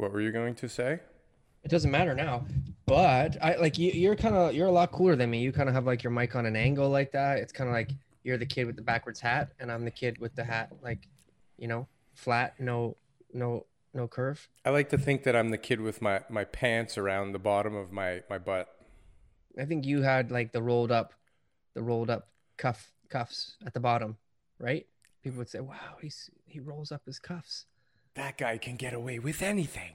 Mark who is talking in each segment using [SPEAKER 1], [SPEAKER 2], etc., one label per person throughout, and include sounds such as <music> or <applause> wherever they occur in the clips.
[SPEAKER 1] What were you going to say?
[SPEAKER 2] It doesn't matter now, but I like you. You're kind of you're a lot cooler than me. You kind of have like your mic on an angle like that. It's kind of like you're the kid with the backwards hat, and I'm the kid with the hat like, you know, flat, no, no, no curve.
[SPEAKER 1] I like to think that I'm the kid with my, my pants around the bottom of my, my butt.
[SPEAKER 2] I think you had like the rolled up, the rolled up cuff cuffs at the bottom, right? People would say, "Wow, he's he rolls up his cuffs."
[SPEAKER 1] That guy can get away with anything.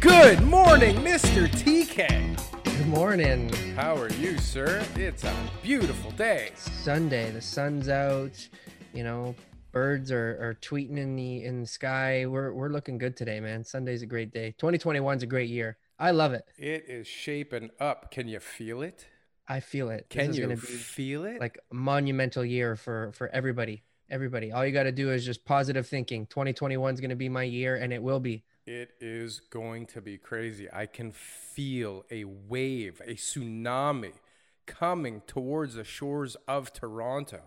[SPEAKER 1] Good morning, Mr. TK.
[SPEAKER 2] Good morning.
[SPEAKER 1] How are you, sir? It's a beautiful day.
[SPEAKER 2] Sunday, the sun's out. You know, birds are, are tweeting in the in the sky. We're we're looking good today, man. Sunday's a great day. 2021's a great year. I love it.
[SPEAKER 1] It is shaping up. Can you feel it?
[SPEAKER 2] I feel it.
[SPEAKER 1] Can you feel it?
[SPEAKER 2] like a monumental year for for everybody. Everybody. All you got to do is just positive thinking. 2021 is going to be my year, and it will be.
[SPEAKER 1] It is going to be crazy. I can feel a wave, a tsunami coming towards the shores of Toronto.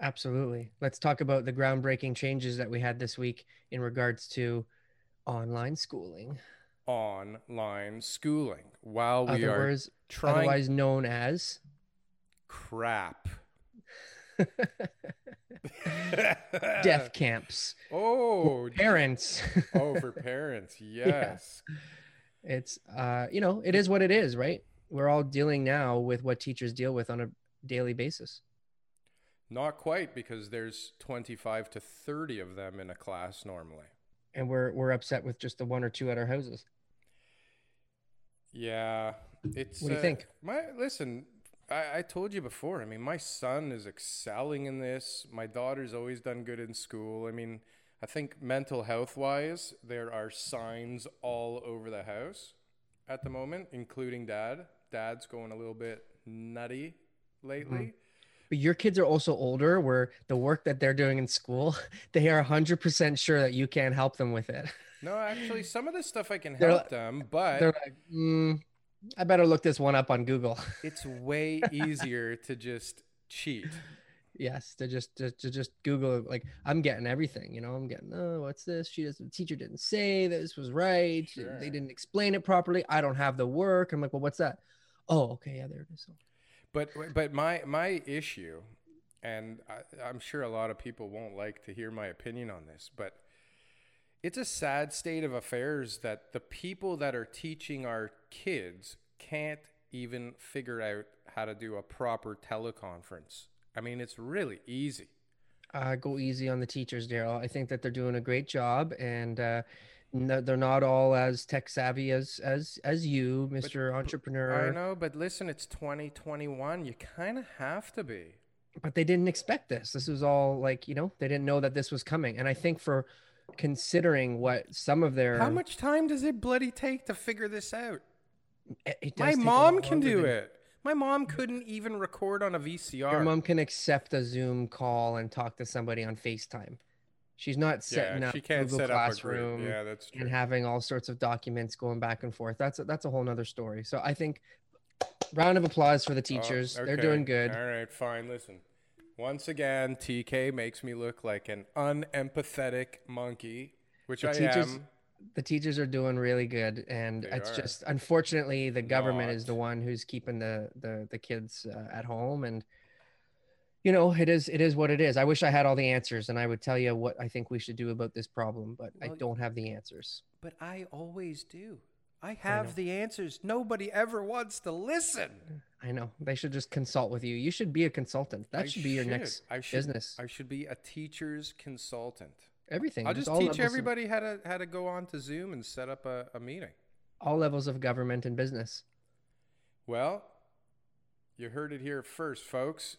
[SPEAKER 2] Absolutely. Let's talk about the groundbreaking changes that we had this week in regards to online schooling.
[SPEAKER 1] Online schooling while we are
[SPEAKER 2] Otherwise,
[SPEAKER 1] trying
[SPEAKER 2] otherwise known as
[SPEAKER 1] crap. <laughs>
[SPEAKER 2] death camps.
[SPEAKER 1] Oh,
[SPEAKER 2] Parents. <laughs>
[SPEAKER 1] oh, for parents, yes.
[SPEAKER 2] it's uh, you know, it is what it is, right? We're all dealing now with what teachers deal with on a daily basis.
[SPEAKER 1] Not quite because there's 25 to 30 of them in a class normally.
[SPEAKER 2] And we're we're upset with just the one or two at our houses.
[SPEAKER 1] Yeah, it's.
[SPEAKER 2] What do you
[SPEAKER 1] uh,
[SPEAKER 2] think?
[SPEAKER 1] My listen, I, I told you before. I mean, my son is excelling in this. My daughter's always done good in school. I mean, I think mental health wise, there are signs all over the house at the moment, including dad. Dad's going a little bit nutty lately.
[SPEAKER 2] But your kids are also older where the work that they're doing in school, <laughs> they are 100% sure that you can't help them with it. <laughs>
[SPEAKER 1] No, actually, some of this stuff I can
[SPEAKER 2] They're
[SPEAKER 1] help
[SPEAKER 2] like-
[SPEAKER 1] them, but
[SPEAKER 2] They're like, mm, I better look this one up on Google. <laughs>
[SPEAKER 1] it's way easier to just cheat.
[SPEAKER 2] yes, to just to, to just Google. Like I'm getting everything, you know. I'm getting, oh, what's this? She doesn't. The teacher didn't say this was right.
[SPEAKER 1] Sure.
[SPEAKER 2] They didn't explain it properly. I don't have the work. I'm like, well, what's that? Oh, okay, yeah, there it is.
[SPEAKER 1] But but my my issue, and I, I'm sure a lot of people won't like to hear my opinion on this, but it's a sad state of affairs that the people that are teaching our kids can't even figure out how to do a proper teleconference. I mean, it's really easy.
[SPEAKER 2] uh, go easy on the teachers, Daryl. I think that they're doing a great job, and uh, no, they're not all as tech savvy as as as you, Mister Entrepreneur.
[SPEAKER 1] I know, but listen, it's 2021. You kind of have to be.
[SPEAKER 2] But they didn't expect this. This was all like you know they didn't know that this was coming, and I think for considering what some of their
[SPEAKER 1] How much time does it bloody take to figure this out? My mom can do
[SPEAKER 2] than-
[SPEAKER 1] it. My mom couldn't even record on a VCR.
[SPEAKER 2] Your mom can accept a Zoom call and talk to somebody on FaceTime. She's not setting
[SPEAKER 1] yeah,
[SPEAKER 2] up
[SPEAKER 1] she can't
[SPEAKER 2] Google
[SPEAKER 1] set up a
[SPEAKER 2] Classroom.
[SPEAKER 1] group. Yeah, that's true.
[SPEAKER 2] and having all sorts of documents going back and forth. That's a, that's a whole nother story. So I think round of applause for the
[SPEAKER 1] Oh,
[SPEAKER 2] teachers. They're doing good.
[SPEAKER 1] All right, fine. Listen, once again, TK makes me look like an unempathetic monkey, which
[SPEAKER 2] The
[SPEAKER 1] I
[SPEAKER 2] teachers-
[SPEAKER 1] am.
[SPEAKER 2] The teachers are doing really good, and
[SPEAKER 1] They
[SPEAKER 2] it's
[SPEAKER 1] are.
[SPEAKER 2] just unfortunately the government is the one who's keeping the the the kids uh, at home, and you know it is it is what it is. I wish I had all the answers, and I would tell you what I think we should do about this problem, but I don't have the answers.
[SPEAKER 1] But I always do. I
[SPEAKER 2] know.
[SPEAKER 1] have the answers. Nobody ever wants to listen.
[SPEAKER 2] I know they should just consult with you. You should be a consultant. That
[SPEAKER 1] I
[SPEAKER 2] should be your
[SPEAKER 1] should.
[SPEAKER 2] next
[SPEAKER 1] I should,
[SPEAKER 2] business.
[SPEAKER 1] I should be a teacher's consultant.
[SPEAKER 2] Everything.
[SPEAKER 1] I'll just
[SPEAKER 2] all
[SPEAKER 1] teach
[SPEAKER 2] levels of-
[SPEAKER 1] everybody how to how to go on to Zoom and set up a, a meeting.
[SPEAKER 2] all levels of government and business.
[SPEAKER 1] Well, You heard it here first, folks.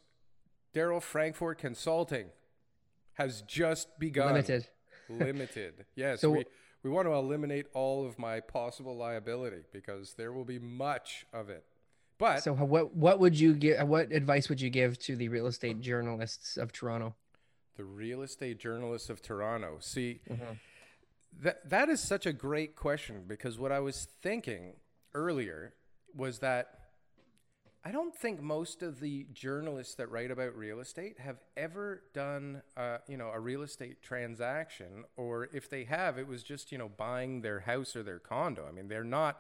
[SPEAKER 1] Daryl Frankfort Consulting has just begun.
[SPEAKER 2] Limited. <laughs>
[SPEAKER 1] Limited. Yes.
[SPEAKER 2] So-
[SPEAKER 1] we, we want to eliminate all of my possible liability because there will be much of it. But
[SPEAKER 2] So what what would you give? What advice would you give to the real estate journalists of Toronto?
[SPEAKER 1] the real estate journalists of Toronto. See, that that is such a great question because what I was thinking earlier was that I don't think most of the journalists that write about real estate have ever done, uh, you know, a real estate transaction, or if they have, it was just you know buying their house or their condo. I mean, they're not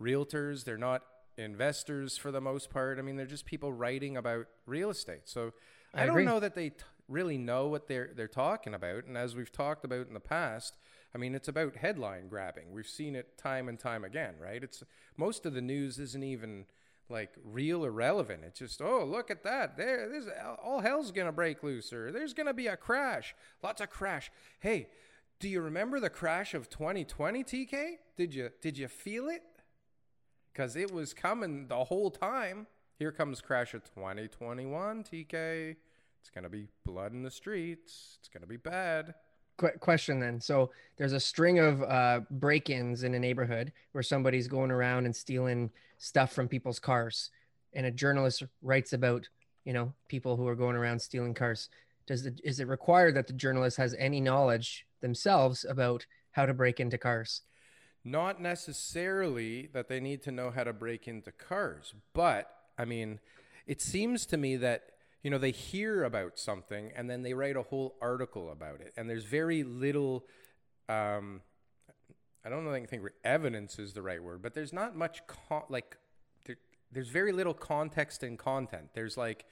[SPEAKER 1] realtors, they're not investors for the most part. I mean, they're just people writing about real estate. So
[SPEAKER 2] I
[SPEAKER 1] I, don't
[SPEAKER 2] agree.
[SPEAKER 1] know that they t- really know what they're they're talking about. And as we've talked about in the past, I mean, it's about headline grabbing. We've seen it time and time again, right? It's most of the news isn't even like real or relevant. It's just, oh, look at that. There, there's all hell's gonna break loose, or there's gonna be a crash. Lots of crash. Hey, do you remember the crash of 2020, TK? Did you did you feel it? Because it was coming the whole time. Here comes crash of 2021, TK. It's gonna be blood in the streets. It's gonna be bad.
[SPEAKER 2] Qu- question then. So there's a string of uh, break-ins in a neighborhood where somebody's going around and stealing stuff from people's cars, and a journalist writes about you know people who are going around stealing cars. Does the, is it required that the journalist has any knowledge themselves about how to break into cars?
[SPEAKER 1] Not necessarily that they need to know how to break into cars, but I mean, it seems to me that you know they hear about something and then they write a whole article about it, and there's very little. Um, I don't know. I think evidence is the right word, but there's not much con- like there, there's very little context and content. There's like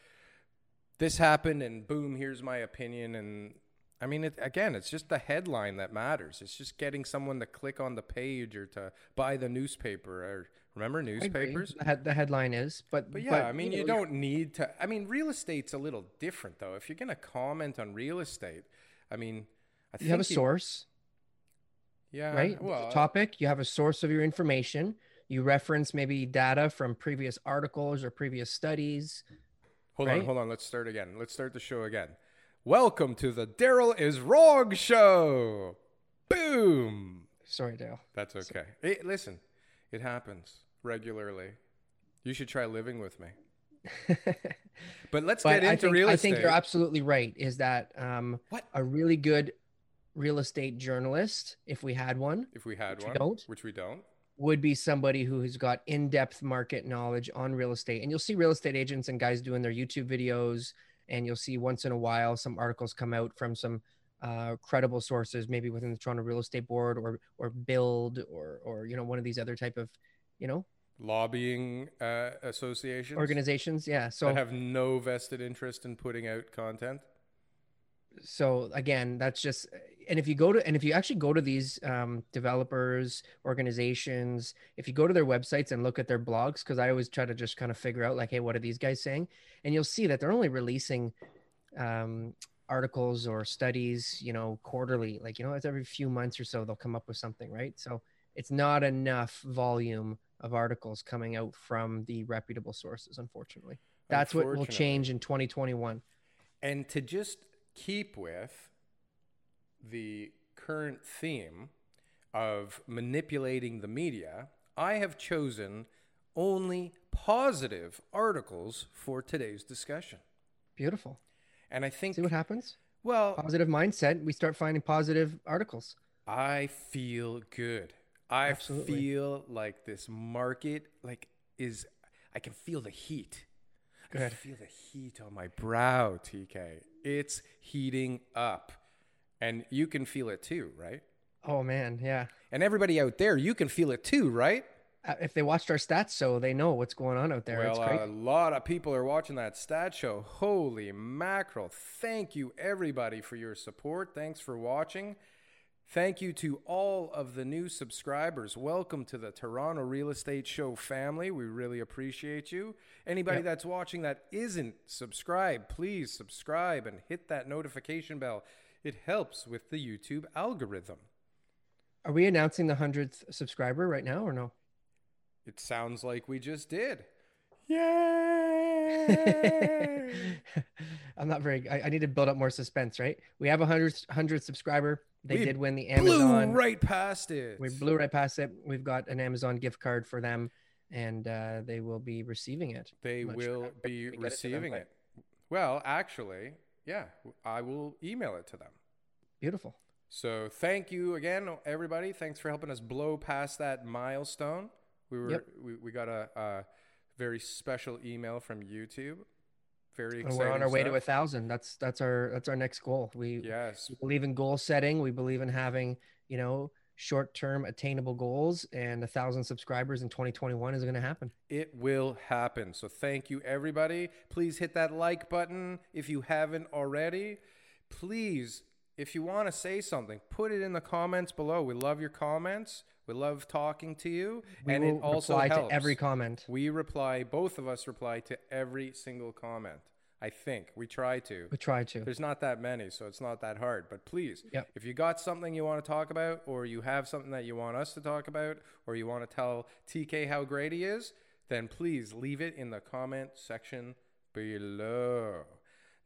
[SPEAKER 1] this happened and boom, here's my opinion and I mean, it, again, it's just the headline that matters. It's just getting someone to click on the page or to buy the newspaper. Or remember newspapers?
[SPEAKER 2] The, head, the headline is, but
[SPEAKER 1] But yeah, I mean, you,
[SPEAKER 2] know,
[SPEAKER 1] don't need to. I mean, real estate's a little different, though. If you're going to comment on real estate, I mean, I
[SPEAKER 2] You have a source,
[SPEAKER 1] yeah,
[SPEAKER 2] right?
[SPEAKER 1] Well,
[SPEAKER 2] Topic. You have a source of your information. You reference maybe data from previous articles or previous studies.
[SPEAKER 1] hold on, hold on. Let's start again. Let's start the show again. Welcome to the Daryl is Wrong show. Boom.
[SPEAKER 2] Sorry, Dale.
[SPEAKER 1] That's okay. Hey, listen, it happens regularly. You should try living with me. <laughs> But let's
[SPEAKER 2] but
[SPEAKER 1] get
[SPEAKER 2] I
[SPEAKER 1] into
[SPEAKER 2] think,
[SPEAKER 1] real estate.
[SPEAKER 2] I think you're absolutely right. Is that um,
[SPEAKER 1] What?
[SPEAKER 2] a really good real estate journalist, if we had one,
[SPEAKER 1] if we had
[SPEAKER 2] Which we don't.
[SPEAKER 1] which we don't.
[SPEAKER 2] would be somebody who has got in-depth market knowledge on real estate. And you'll see real estate agents and guys doing their YouTube videos, and you'll see once in a while some articles come out from some uh, credible sources, maybe within the Toronto Real Estate Board or or BILD or or you know one of these other type of you know
[SPEAKER 1] Lobbying uh, associations
[SPEAKER 2] organizations. Yeah. So
[SPEAKER 1] that have no vested interest in putting out content.
[SPEAKER 2] So again that's just and if you go to and if you actually go to these um, developers organizations if you go to their websites and look at their blogs because i always try to just kind of figure out like hey what are these guys saying? And you'll see that they're only releasing um, articles or studies you know quarterly like you know it's every few months or so they'll come up with something right? So it's not enough volume of articles coming out from the reputable sources unfortunately. That's what will change in 2021
[SPEAKER 1] And to just keep with the current theme of manipulating the media, I have chosen only positive articles for today's discussion.
[SPEAKER 2] beautiful
[SPEAKER 1] And I think,
[SPEAKER 2] See what happens?
[SPEAKER 1] well,
[SPEAKER 2] Positive mindset. We start finding positive articles.
[SPEAKER 1] I feel good. I
[SPEAKER 2] Absolutely.
[SPEAKER 1] feel like this market like is I can feel the heat. I can
[SPEAKER 2] Good.
[SPEAKER 1] feel the heat on my brow, TK. It's heating up. And you can feel it too, right?
[SPEAKER 2] Oh man, yeah.
[SPEAKER 1] And everybody out there, you can feel it too, right?
[SPEAKER 2] Uh, If they watched our stats, so they know what's going on out there. it's
[SPEAKER 1] well,
[SPEAKER 2] great.
[SPEAKER 1] a lot of people are watching that stat show. Holy mackerel. Thank you, everybody, for your support. Thanks for watching. Thank you to all of the new subscribers. Welcome to the Toronto Real Estate Show family. We really appreciate you. Anybody
[SPEAKER 2] Yep.
[SPEAKER 1] that's watching that isn't subscribed, please subscribe and hit that notification bell. It helps with the YouTube algorithm.
[SPEAKER 2] Are we announcing the hundredth subscriber right now or no?
[SPEAKER 1] It sounds like we just did. <laughs> Yay!
[SPEAKER 2] I'm not very. I, I need to build up more suspense, right? We have a hundred hundred subscriber. They
[SPEAKER 1] We
[SPEAKER 2] did win the Amazon.
[SPEAKER 1] Blew right past it.
[SPEAKER 2] We blew right past it. We've got an Amazon gift card for them, and uh, they will be receiving it.
[SPEAKER 1] They
[SPEAKER 2] I'm sure
[SPEAKER 1] will be
[SPEAKER 2] get it them,
[SPEAKER 1] receiving it. Well, actually, yeah, I will email it to them.
[SPEAKER 2] Beautiful.
[SPEAKER 1] So thank you again, everybody. Thanks for helping us blow past that milestone. We were
[SPEAKER 2] Yep.
[SPEAKER 1] we, we got a, a very special email from YouTube. Very
[SPEAKER 2] And
[SPEAKER 1] exciting.
[SPEAKER 2] we're on our way to a thousand. That's that's our that's our next goal. We
[SPEAKER 1] Yes,
[SPEAKER 2] we believe in goal setting. We believe in having you know short term attainable goals, and a thousand subscribers in 2021 is going to happen.
[SPEAKER 1] it will happen. So thank you, everybody. Please hit that like button if you haven't already. Please, if you want to say something, put it in the comments below. We love your comments. We love talking to you,
[SPEAKER 2] We
[SPEAKER 1] and it also
[SPEAKER 2] reply
[SPEAKER 1] helps.
[SPEAKER 2] to every comment.
[SPEAKER 1] We reply, both of us reply to every single comment. I think we try to.
[SPEAKER 2] We try to.
[SPEAKER 1] There's not that many, so it's not that hard. But please,
[SPEAKER 2] Yep.
[SPEAKER 1] if you got something you want to talk about, or you have something that you want us to talk about, or you want to tell TK how great he is, then please leave it in the comment section below.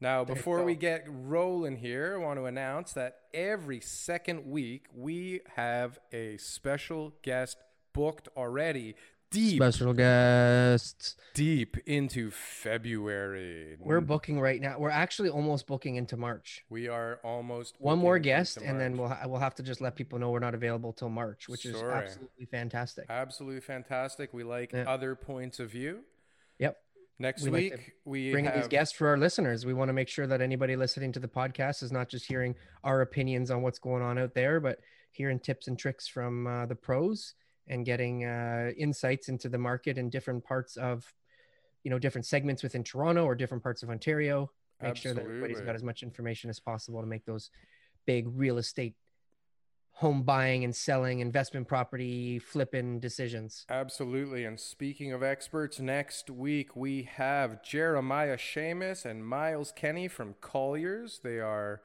[SPEAKER 1] Now, before we get rolling here, I want to announce that every second week we have a special guest booked already deep
[SPEAKER 2] Special guests.
[SPEAKER 1] deep into February.
[SPEAKER 2] We're booking right now. We're actually almost booking into March.
[SPEAKER 1] we are almost
[SPEAKER 2] One more
[SPEAKER 1] booking
[SPEAKER 2] guest,
[SPEAKER 1] into
[SPEAKER 2] and then
[SPEAKER 1] March.
[SPEAKER 2] we'll ha- we'll have to just let people know we're not available till March, which is
[SPEAKER 1] Sorry.
[SPEAKER 2] absolutely fantastic.
[SPEAKER 1] absolutely fantastic. We like
[SPEAKER 2] Yeah.
[SPEAKER 1] other points of view. Next
[SPEAKER 2] We like
[SPEAKER 1] week we
[SPEAKER 2] Bringing
[SPEAKER 1] have
[SPEAKER 2] these guests for our listeners. We want to make sure that anybody listening to the podcast is not just hearing our opinions on what's going on out there, but hearing tips and tricks from uh, the pros and getting uh, insights into the market in different parts of, you know, different segments within Toronto or different parts of Ontario. Make sure that everybody's got as much information as possible to make those big real estate home buying and selling investment property flipping decisions.
[SPEAKER 1] Absolutely. And speaking of experts, next week we have Jeremiah Seamus and Miles Kenny from Colliers. They are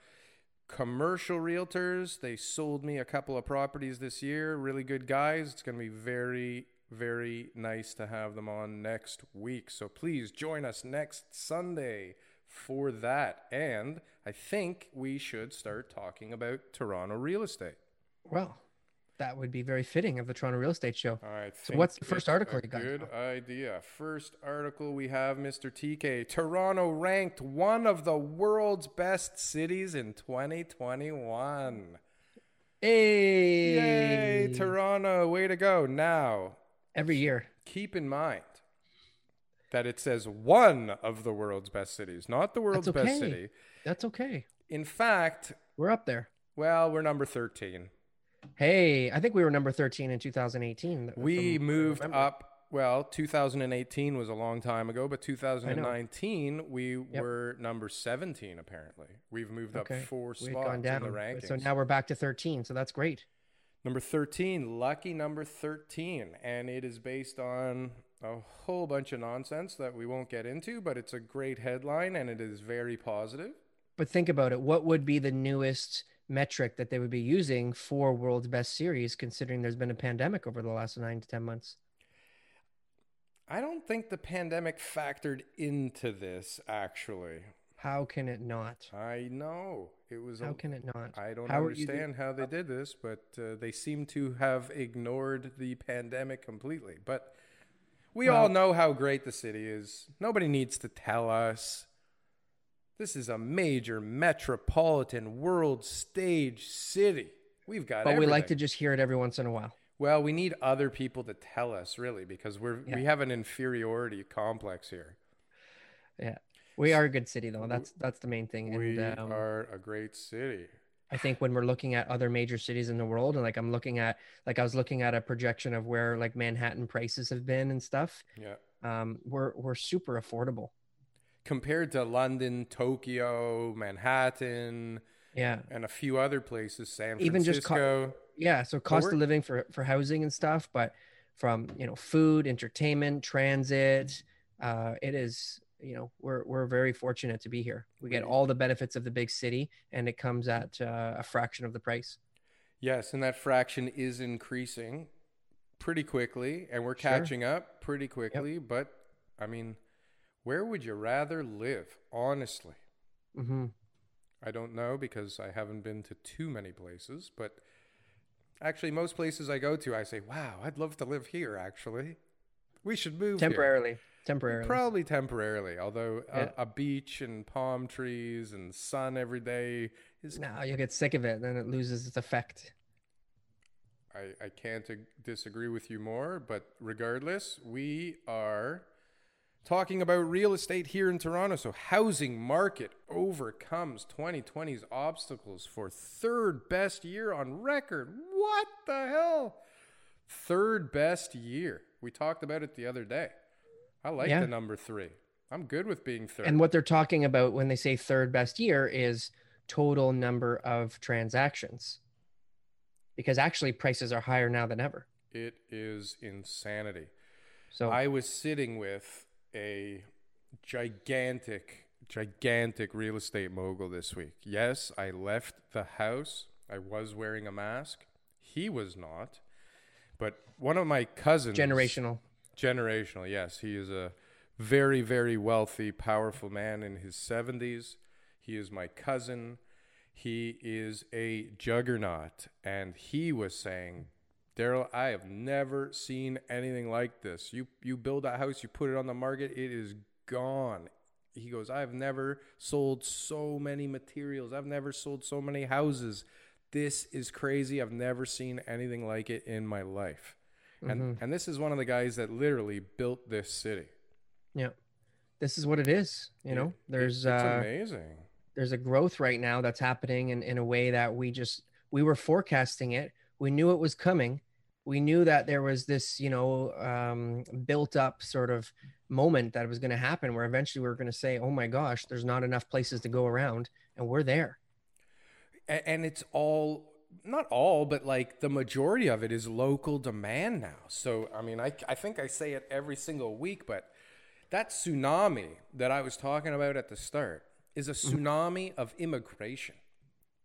[SPEAKER 1] commercial realtors. They sold me a couple of properties this year. Really good guys. It's going to be very, very nice to have them on next week. So please join us next Sunday for that. And I think we should start talking about Toronto real estate.
[SPEAKER 2] Well, that would be very fitting of the Toronto Real Estate Show.
[SPEAKER 1] I
[SPEAKER 2] So what's the first article you got,
[SPEAKER 1] Good
[SPEAKER 2] Joe?
[SPEAKER 1] idea. First article we have Mr. TK. Toronto ranked one of the world's best cities in 2021.
[SPEAKER 2] Hey,
[SPEAKER 1] Yay, Toronto, way to go. Now,
[SPEAKER 2] every year.
[SPEAKER 1] keep in mind that it says one of the world's best cities, not the world's best
[SPEAKER 2] okay.
[SPEAKER 1] city.
[SPEAKER 2] That's okay.
[SPEAKER 1] In fact,
[SPEAKER 2] We're up there.
[SPEAKER 1] well, we're number 13.
[SPEAKER 2] Hey, I think we were number 13 in 2018.
[SPEAKER 1] We
[SPEAKER 2] from what I
[SPEAKER 1] moved up. Well, 2018 was a long time ago, but 2019 we were number 17. Apparently, we've moved
[SPEAKER 2] Okay.
[SPEAKER 1] up four
[SPEAKER 2] We had
[SPEAKER 1] spots in the rankings.
[SPEAKER 2] So now we're back to 13. So that's great.
[SPEAKER 1] number 13, lucky number 13, and it is based on a whole bunch of nonsense that we won't get into, but it's a great headline and it is very positive.
[SPEAKER 2] But think about it. What would be the newest metric that they would be using for World's Best Series, considering there's been a pandemic over the last nine to 10 months?
[SPEAKER 1] I don't think the pandemic factored into this actually.
[SPEAKER 2] How can it not?
[SPEAKER 1] I know it was.
[SPEAKER 2] How
[SPEAKER 1] a,
[SPEAKER 2] can it not?
[SPEAKER 1] I don't
[SPEAKER 2] How
[SPEAKER 1] understand how they did this, but uh, they seem to have ignored the pandemic completely. But we all know how great the city is. Nobody needs to tell us. This is a major metropolitan world stage city. We've got
[SPEAKER 2] But we like to just hear it every once in a while.
[SPEAKER 1] Well, we need other people to tell us, really, because we're we have an inferiority complex here.
[SPEAKER 2] Yeah. We are a good city though. That's that's the main thing. And
[SPEAKER 1] we
[SPEAKER 2] um,
[SPEAKER 1] are a great city.
[SPEAKER 2] I think when we're looking at other major cities in the world, and like I'm looking at, like I was looking at a projection of where like Manhattan prices have been and stuff.
[SPEAKER 1] Yeah.
[SPEAKER 2] Um, we're we're super affordable.
[SPEAKER 1] Compared to London, Tokyo, Manhattan,
[SPEAKER 2] Yeah,
[SPEAKER 1] and a few other places, San
[SPEAKER 2] Even just co-
[SPEAKER 1] Francisco.
[SPEAKER 2] yeah. So cost of living for for housing and stuff, but from you know food, entertainment, transit, uh, it is you know we're we're very fortunate to be here. We get all the benefits of the big city, and it comes at uh, a fraction of the price.
[SPEAKER 1] yes, and that fraction is increasing pretty quickly, and we're
[SPEAKER 2] Sure.
[SPEAKER 1] catching up pretty quickly. But I mean, Where would you rather live, honestly?
[SPEAKER 2] Mm-hmm.
[SPEAKER 1] I don't know because I haven't been to too many places, but actually, most places I go to, I say, wow, I'd love to live here, actually. We should move here."
[SPEAKER 2] Temporarily. Temporarily.
[SPEAKER 1] Probably temporarily, although
[SPEAKER 2] Yeah.
[SPEAKER 1] a, a beach and palm trees and sun every day is.
[SPEAKER 2] no, you'll get sick of it, then it loses its effect.
[SPEAKER 1] I, I can't ag- disagree with you more, but regardless, we are talking about real estate here in Toronto. So, housing market overcomes 2020's obstacles for third best year on record. What the hell? Third best year. We talked about it the other day. I like
[SPEAKER 2] Yeah.
[SPEAKER 1] the number three. I'm good with being third.
[SPEAKER 2] And what they're talking about when they say third best year is total number of transactions. Because actually prices are higher now than ever.
[SPEAKER 1] it is insanity.
[SPEAKER 2] So
[SPEAKER 1] I was sitting with a gigantic, gigantic real estate mogul this week. Yes, I left the house. I was wearing a mask. He was not. But one of my cousins.
[SPEAKER 2] generational.
[SPEAKER 1] Generational, yes. He is a very, very wealthy, powerful man in his 70s. He is my cousin. He is a juggernaut. And he was saying, Daryl, I have never seen anything like this. You you build a house, you put it on the market, it is gone. He goes, I've never sold so many materials. I've never sold so many houses. This is crazy. I've never seen anything like it in my life. And and this is one of the guys that literally built this city.
[SPEAKER 2] Yeah. This is what it is. You know,
[SPEAKER 1] It-
[SPEAKER 2] there's
[SPEAKER 1] it's
[SPEAKER 2] uh
[SPEAKER 1] amazing.
[SPEAKER 2] there's a growth right now that's happening in, in a way that we just we were forecasting it we knew it was coming we knew that there was this you know um, built up sort of moment that was going to happen where eventually we were going to say oh my gosh there's not enough places to go around and we're there.
[SPEAKER 1] And it's all not all but like the majority of it is local demand now. So i mean i, I think i say it every single week but that tsunami that i was talking about at the start is a tsunami of immigration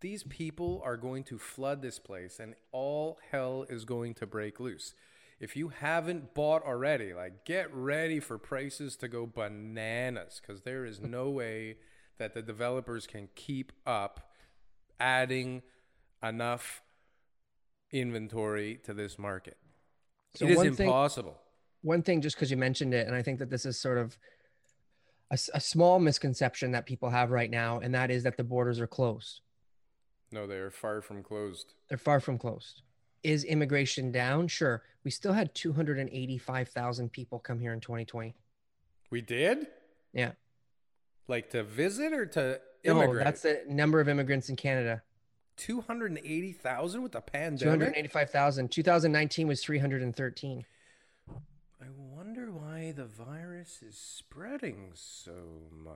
[SPEAKER 1] these people are going to flood this place and all hell is going to break loose if you haven't bought already like get ready for prices to go bananas because there is no <laughs> way that the developers can keep up adding enough inventory to this market.
[SPEAKER 2] So
[SPEAKER 1] it is
[SPEAKER 2] one thing-
[SPEAKER 1] impossible.
[SPEAKER 2] one thing just because you mentioned it and i think that this is sort of a small misconception that people have right now and that is that the borders are closed
[SPEAKER 1] no, they are far from closed.
[SPEAKER 2] they're far from closed is immigration down sure we still had 285000 people come here in 2020
[SPEAKER 1] We did?
[SPEAKER 2] yeah
[SPEAKER 1] Like to visit or to
[SPEAKER 2] No,
[SPEAKER 1] immigrate?
[SPEAKER 2] that's the number of immigrants in Canada.
[SPEAKER 1] 280,000 with the pandemic?
[SPEAKER 2] 285,000. 2019 was 313.
[SPEAKER 1] I wonder why the virus is spreading so much.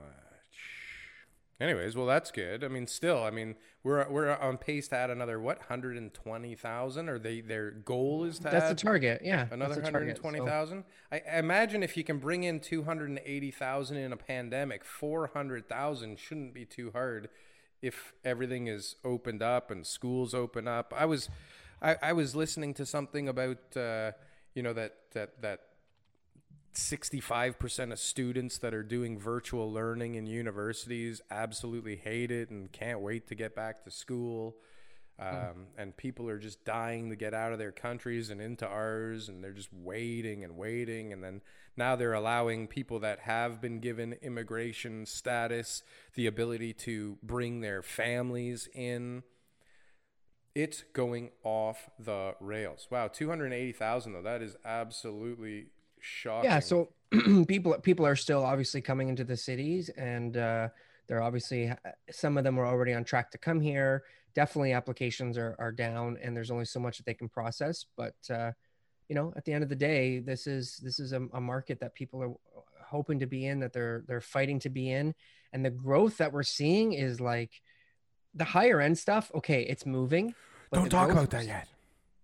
[SPEAKER 1] Anyways, well that's good. I mean, still, I mean, we're we're on pace to add another what, 120,000 or they their goal is to
[SPEAKER 2] That's the target. Yeah.
[SPEAKER 1] Another
[SPEAKER 2] that's the target.
[SPEAKER 1] hundred twenty thousand. I I imagine if you can bring in two hundred and eighty thousand in a pandemic, four hundred thousand shouldn't be too hard if everything is opened up and schools open up. I was, I, I was listening to something about uh, you know that that that. 65% of students that are doing virtual learning in universities absolutely hate it and can't wait to get back to school. Um, and people are just dying to get out of their countries and into ours and they're just waiting and waiting. And then now they're allowing people that have been given immigration status the ability to bring their families in. It's going off the rails. Wow 280000 though. That is absolutely shocking
[SPEAKER 2] Yeah. So <clears throat> people people are still obviously coming into the cities, and uh, they're obviously some of them are already on track to come here. Definitely, applications are are down, and there's only so much that they can process. But uh, you know, at the end of the day, this is this is a, a market that people are hoping to be in, that they're they're fighting to be in, and the growth that we're seeing is like the higher end stuff. Okay, it's moving. but
[SPEAKER 1] don't talk
[SPEAKER 2] growth
[SPEAKER 1] about that yet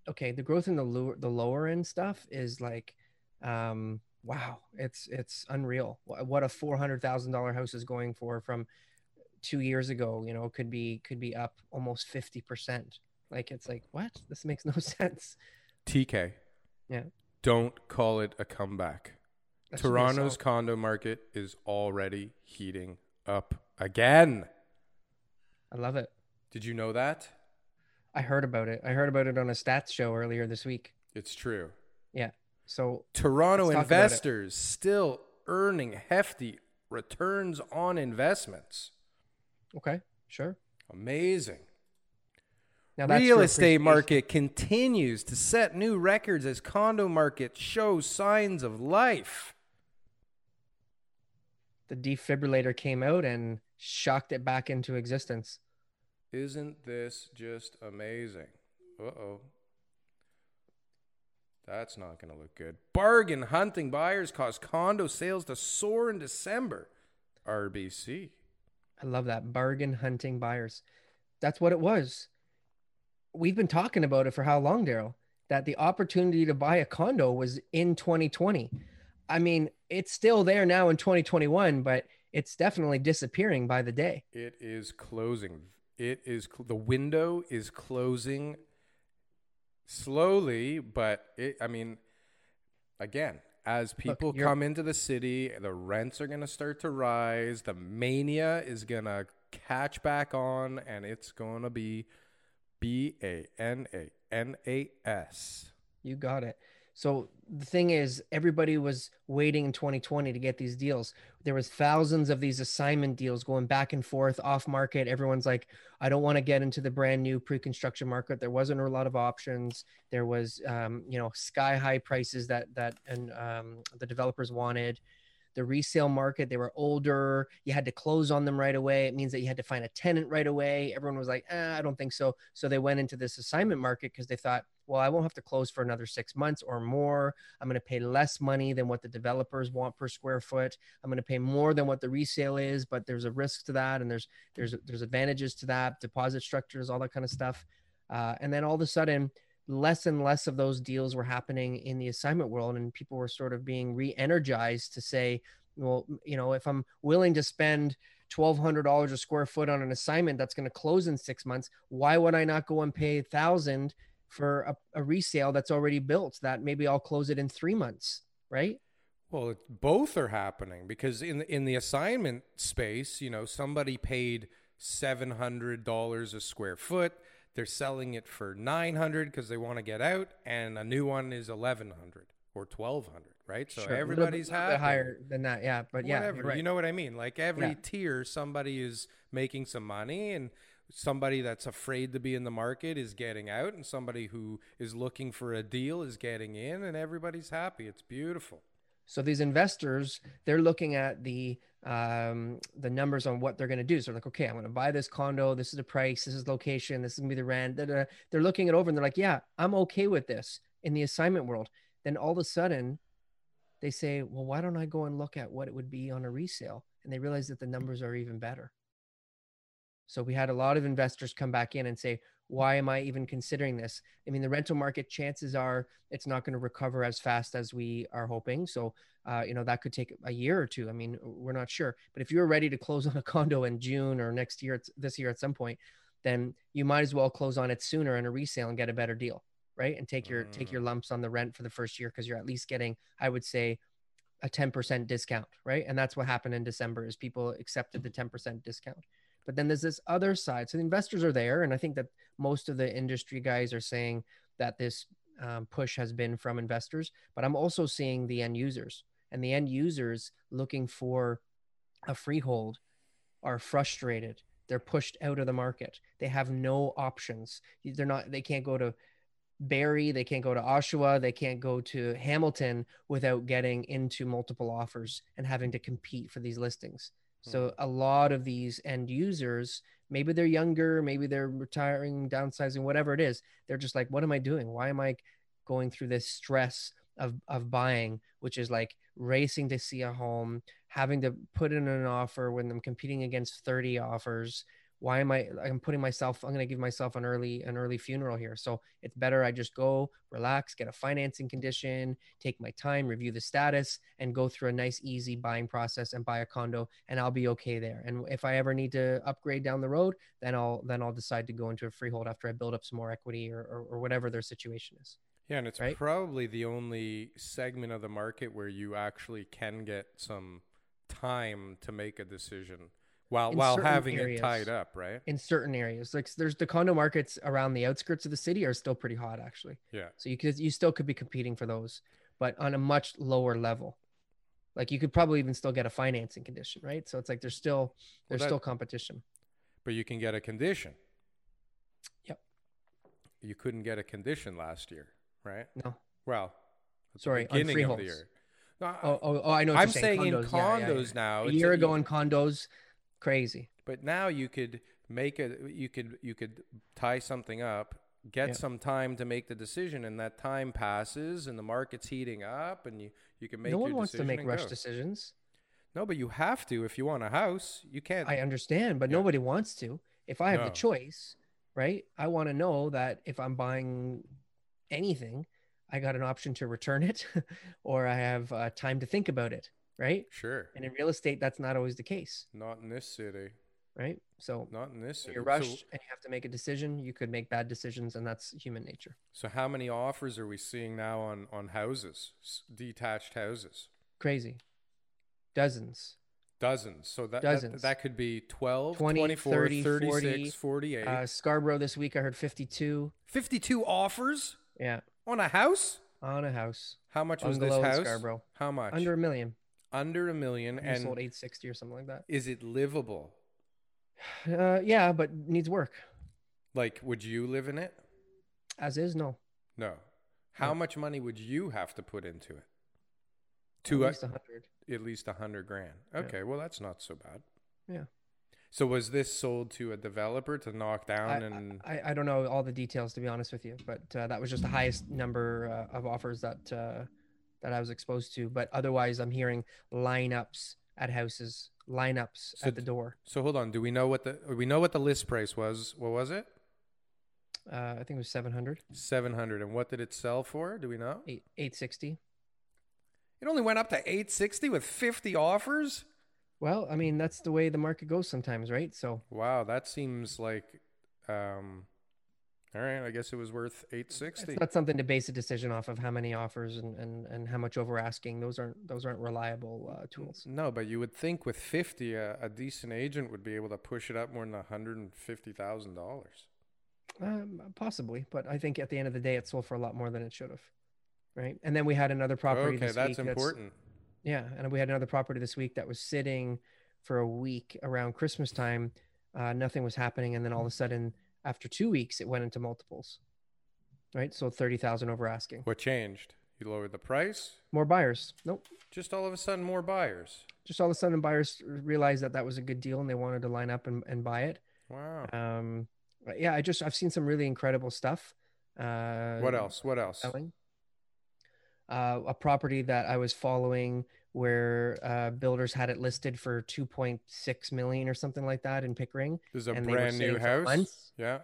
[SPEAKER 2] okay the growth in the lower the lower end stuff is like um wow it's it's unreal what a four hundred thousand dollar house is going for from two years ago you know could be could be up almost 50 percent like it's like what this makes no <laughs> sense
[SPEAKER 1] tk
[SPEAKER 2] Yeah.
[SPEAKER 1] don't call it a comeback
[SPEAKER 2] That should be a
[SPEAKER 1] Toronto's condo market is already heating up again.
[SPEAKER 2] I love it.
[SPEAKER 1] Did you know that?
[SPEAKER 2] I heard about it. I heard about it on a stats show earlier this week.
[SPEAKER 1] It's true.
[SPEAKER 2] Yeah. So
[SPEAKER 1] Toronto
[SPEAKER 2] Let's talk about it.
[SPEAKER 1] investors still earning hefty returns on investments.
[SPEAKER 2] okay, sure.
[SPEAKER 1] Amazing.
[SPEAKER 2] Now that's
[SPEAKER 1] Real estate market continues to set new records as condo market shows signs of life.
[SPEAKER 2] The defibrillator came out and shocked it back into existence.
[SPEAKER 1] Isn't this just amazing? Uh oh. That's not going to look good. Bargain hunting buyers cause condo sales to soar in December. RBC.
[SPEAKER 2] I love that bargain hunting buyers. That's what it was. We've been talking about it for how long, Daryl? That the opportunity to buy a condo was in 2020. I mean, it's still there now in 2021, but it's definitely disappearing by the day.
[SPEAKER 1] It is closing. It is cl- the window is closing slowly, but it. I mean, again, as people
[SPEAKER 2] you're-
[SPEAKER 1] come into the city, the rents are going to start to rise. The mania is going to catch back on, and it's going to be B A N A N A S.
[SPEAKER 2] You got it. So the thing is, everybody was waiting in 2020 to get these deals. There was thousands of these assignment deals going back and forth off market. Everyone's like, I don't want to get into the brand new pre-construction market. There wasn't a lot of options. There was, um, you know, sky high prices that that and um, the developers wanted. The resale market, they were older. You had to close on them right away. It means that you had to find a tenant right away. Everyone was like, eh, I don't think so. So they went into this assignment market because they thought, well, I won't have to close for another six months or more. I'm going to pay less money than what the developers want per square foot. I'm going to pay more than what the resale is, but there's a risk to that, and there's there's there's advantages to that, deposit structures, all that kind of stuff. Uh, and then all of a sudden, less and less of those deals were happening in the assignment world, and people were sort of being re-energized to say, well, you know, if I'm willing to spend twelve hundred dollars a square foot on an assignment that's going to close in six months, why would I not go and pay a thousand? for a, a resale that's already built that maybe I'll close it in three months, right?
[SPEAKER 1] Well, both are happening because in the, in the assignment space, you know, somebody paid seven hundred dollars a square foot. They're selling it for nine hundred because they want to get out, and a new one is eleven hundred or twelve hundred, right? So
[SPEAKER 2] Sure, a little bit-
[SPEAKER 1] everybody's happy.
[SPEAKER 2] higher than that, yeah. But yeah,
[SPEAKER 1] Whatever,
[SPEAKER 2] right.
[SPEAKER 1] you know what I mean? Like every
[SPEAKER 2] Yeah.
[SPEAKER 1] tier, somebody is making some money, and somebody that's afraid to be in the market is getting out, and somebody who is looking for a deal is getting in, and everybody's happy. It's beautiful.
[SPEAKER 2] So these investors, they're looking at the um, the numbers on what they're going to do. So they're like, okay, I'm going to buy this condo. This is the price. This is location. This is going to be the rent. da, da, da. They're looking it over and they're like, yeah, I'm okay with this in the assignment world. Then all of a sudden, they say, well, why don't I go and look at what it would be on a resale? And they realize that the numbers are even better. So we had a lot of investors come back in and say, why am I even considering this? I mean, the rental market chances are it's not going to recover as fast as we are hoping. So, uh, you know, that could take a year or two. I mean, we're not sure. But if you're ready to close <laughs> on a condo in June or next year, this year at some point, then you might as well close on it sooner in a resale and get a better deal, right? And take your take your lumps on the rent for the first year because you're at least getting, I would say, a 10% discount, right? And that's what happened in December is people accepted the 10% discount. But then there's this other side. So the investors are there, and I think that most of the industry guys are saying that this um, push has been from investors. But I'm also seeing the end users, and the end users looking for a freehold are frustrated. They're pushed out of the market. They have no options. They're not. They can't go to Barrie, they can't go to Oshawa, they can't go to Hamilton without getting into multiple offers and having to compete for these listings. So hmm. a lot of these end users, maybe they're younger, maybe they're retiring, downsizing, whatever it is, they're just like, what am I doing? Why am I going through this stress of of buying, which is like racing to see a home, having to put in an offer when I'm competing against 30 offers, why am i i'm putting myself i'm going to give myself an early an early funeral here. So it's better i just go relax get a financing condition take my time review the status and go through a nice easy buying process and buy a condo and i'll be okay there. And if i ever need to upgrade down the road then i'll then i'll decide to go into a freehold after i build up some more equity or or, or whatever their situation is
[SPEAKER 1] Yeah, and it's
[SPEAKER 2] Right?
[SPEAKER 1] probably the only segment of the market where you actually can get some time to make a decision while while having
[SPEAKER 2] areas.
[SPEAKER 1] it tied up, right?
[SPEAKER 2] in certain areas. Like there's the condo markets around the outskirts of the city are still pretty hot actually.
[SPEAKER 1] Yeah.
[SPEAKER 2] So you could you still could be competing for those, but on a much lower level. Like you could probably even still get a financing condition, right? So it's like there's still there's
[SPEAKER 1] that-
[SPEAKER 2] still competition.
[SPEAKER 1] But you can get a condition.
[SPEAKER 2] Yep.
[SPEAKER 1] You couldn't get a condition last year, right?
[SPEAKER 2] No.
[SPEAKER 1] Well,
[SPEAKER 2] Sorry, on
[SPEAKER 1] of the
[SPEAKER 2] freeholds.
[SPEAKER 1] year. No,
[SPEAKER 2] Oh, oh, oh I know.
[SPEAKER 1] I'm
[SPEAKER 2] you're
[SPEAKER 1] saying, in
[SPEAKER 2] Condos, yeah, yeah, yeah.
[SPEAKER 1] now.
[SPEAKER 2] A year
[SPEAKER 1] a-
[SPEAKER 2] ago in condos, crazy.
[SPEAKER 1] But now you could make a you could you could tie something up, get
[SPEAKER 2] Yeah.
[SPEAKER 1] some time to make the decision, and that time passes, and the market's heating up, and you you can make.
[SPEAKER 2] no one
[SPEAKER 1] your
[SPEAKER 2] wants to make rush
[SPEAKER 1] go.
[SPEAKER 2] decisions.
[SPEAKER 1] No, but you have to if you want a house. You can't.
[SPEAKER 2] I understand, but
[SPEAKER 1] Yeah.
[SPEAKER 2] nobody wants to. If I have
[SPEAKER 1] No.
[SPEAKER 2] the choice, right? I want to know that if I'm buying anything, I got an option to return it, <laughs> or I have uh, time to think about it, right?
[SPEAKER 1] sure,
[SPEAKER 2] And in real estate, that's not always the case,
[SPEAKER 1] not in this city.
[SPEAKER 2] right? So
[SPEAKER 1] Not in this city.
[SPEAKER 2] you're
[SPEAKER 1] So-
[SPEAKER 2] and you have to make a decision, you could make bad decisions, and that's human nature.
[SPEAKER 1] So, how many offers are we seeing now on on houses, detached houses?
[SPEAKER 2] Crazy. Dozens.
[SPEAKER 1] Dozens. So that that,
[SPEAKER 2] Dozens.
[SPEAKER 1] that could be 12,
[SPEAKER 2] 20,
[SPEAKER 1] 24,
[SPEAKER 2] 30,
[SPEAKER 1] 36, 48.
[SPEAKER 2] Uh, Scarborough this week, I heard 52.
[SPEAKER 1] 52 offers
[SPEAKER 2] Yeah,
[SPEAKER 1] on a house?
[SPEAKER 2] on a house.
[SPEAKER 1] How much was this house?
[SPEAKER 2] Scarborough.
[SPEAKER 1] How much?
[SPEAKER 2] Under a million.
[SPEAKER 1] Under a million.
[SPEAKER 2] And
[SPEAKER 1] And
[SPEAKER 2] sold 860 or something like that.
[SPEAKER 1] is it livable? <sighs>
[SPEAKER 2] Uh, yeah, but needs work.
[SPEAKER 1] Like, would you live in it?
[SPEAKER 2] As is, no.
[SPEAKER 1] No. How
[SPEAKER 2] No.
[SPEAKER 1] much money would you have to put into it?
[SPEAKER 2] At
[SPEAKER 1] To uh,
[SPEAKER 2] least a 100.
[SPEAKER 1] at least a hundred grand. Okay, well that's not so bad.
[SPEAKER 2] Yeah.
[SPEAKER 1] So was this sold to a developer to knock
[SPEAKER 2] I,
[SPEAKER 1] down and
[SPEAKER 2] I, I don't know all the details to be honest with you, but uh, that was just the highest number uh, of offers that uh, that I was exposed to. But otherwise, I'm hearing lineups at houses, lineups
[SPEAKER 1] So
[SPEAKER 2] at the door.
[SPEAKER 1] So hold on. Do we know what the we know what the list price was? What was it?
[SPEAKER 2] Uh, I think it was 700,
[SPEAKER 1] Seven hundred. And what did it sell for? Do we know?
[SPEAKER 2] eight, 860.
[SPEAKER 1] It only went up to eight sixty with fifty offers.
[SPEAKER 2] Well, I mean that's the way the market goes sometimes, right? So
[SPEAKER 1] Wow, that seems like. Um, all right, I guess it was worth eight sixty.
[SPEAKER 2] it's not something to base a decision off of how many offers and, and, and how much over asking. Those aren't those aren't reliable uh, tools.
[SPEAKER 1] No, but you would think with fifty, a, a decent agent would be able to push it up more than hundred and fifty thousand dollars.
[SPEAKER 2] Um, possibly, but I think at the end of the day, it sold for a lot more than it should have, right? And then we had another property.
[SPEAKER 1] Okay,
[SPEAKER 2] this
[SPEAKER 1] that's important.
[SPEAKER 2] yeah, and we had another property this week that was sitting for a week around Christmas time. Uh, nothing was happening, and then all of a sudden, after two weeks, it went into multiples. Right, so thirty thousand over asking.
[SPEAKER 1] What changed? You lowered the price.
[SPEAKER 2] More buyers. Nope.
[SPEAKER 1] Just all of a sudden, more buyers.
[SPEAKER 2] Just all of a sudden, buyers realized that that was a good deal, and they wanted to line up and, and buy it.
[SPEAKER 1] Wow.
[SPEAKER 2] Um, yeah, I just I've seen some really incredible stuff. Uh,
[SPEAKER 1] what else? What else?
[SPEAKER 2] selling. Uh, a property that I was following where uh, builders had it listed for 2.6 million or something like that in Pickering.
[SPEAKER 1] This is a
[SPEAKER 2] and
[SPEAKER 1] brand new house.
[SPEAKER 2] months.
[SPEAKER 1] Yeah.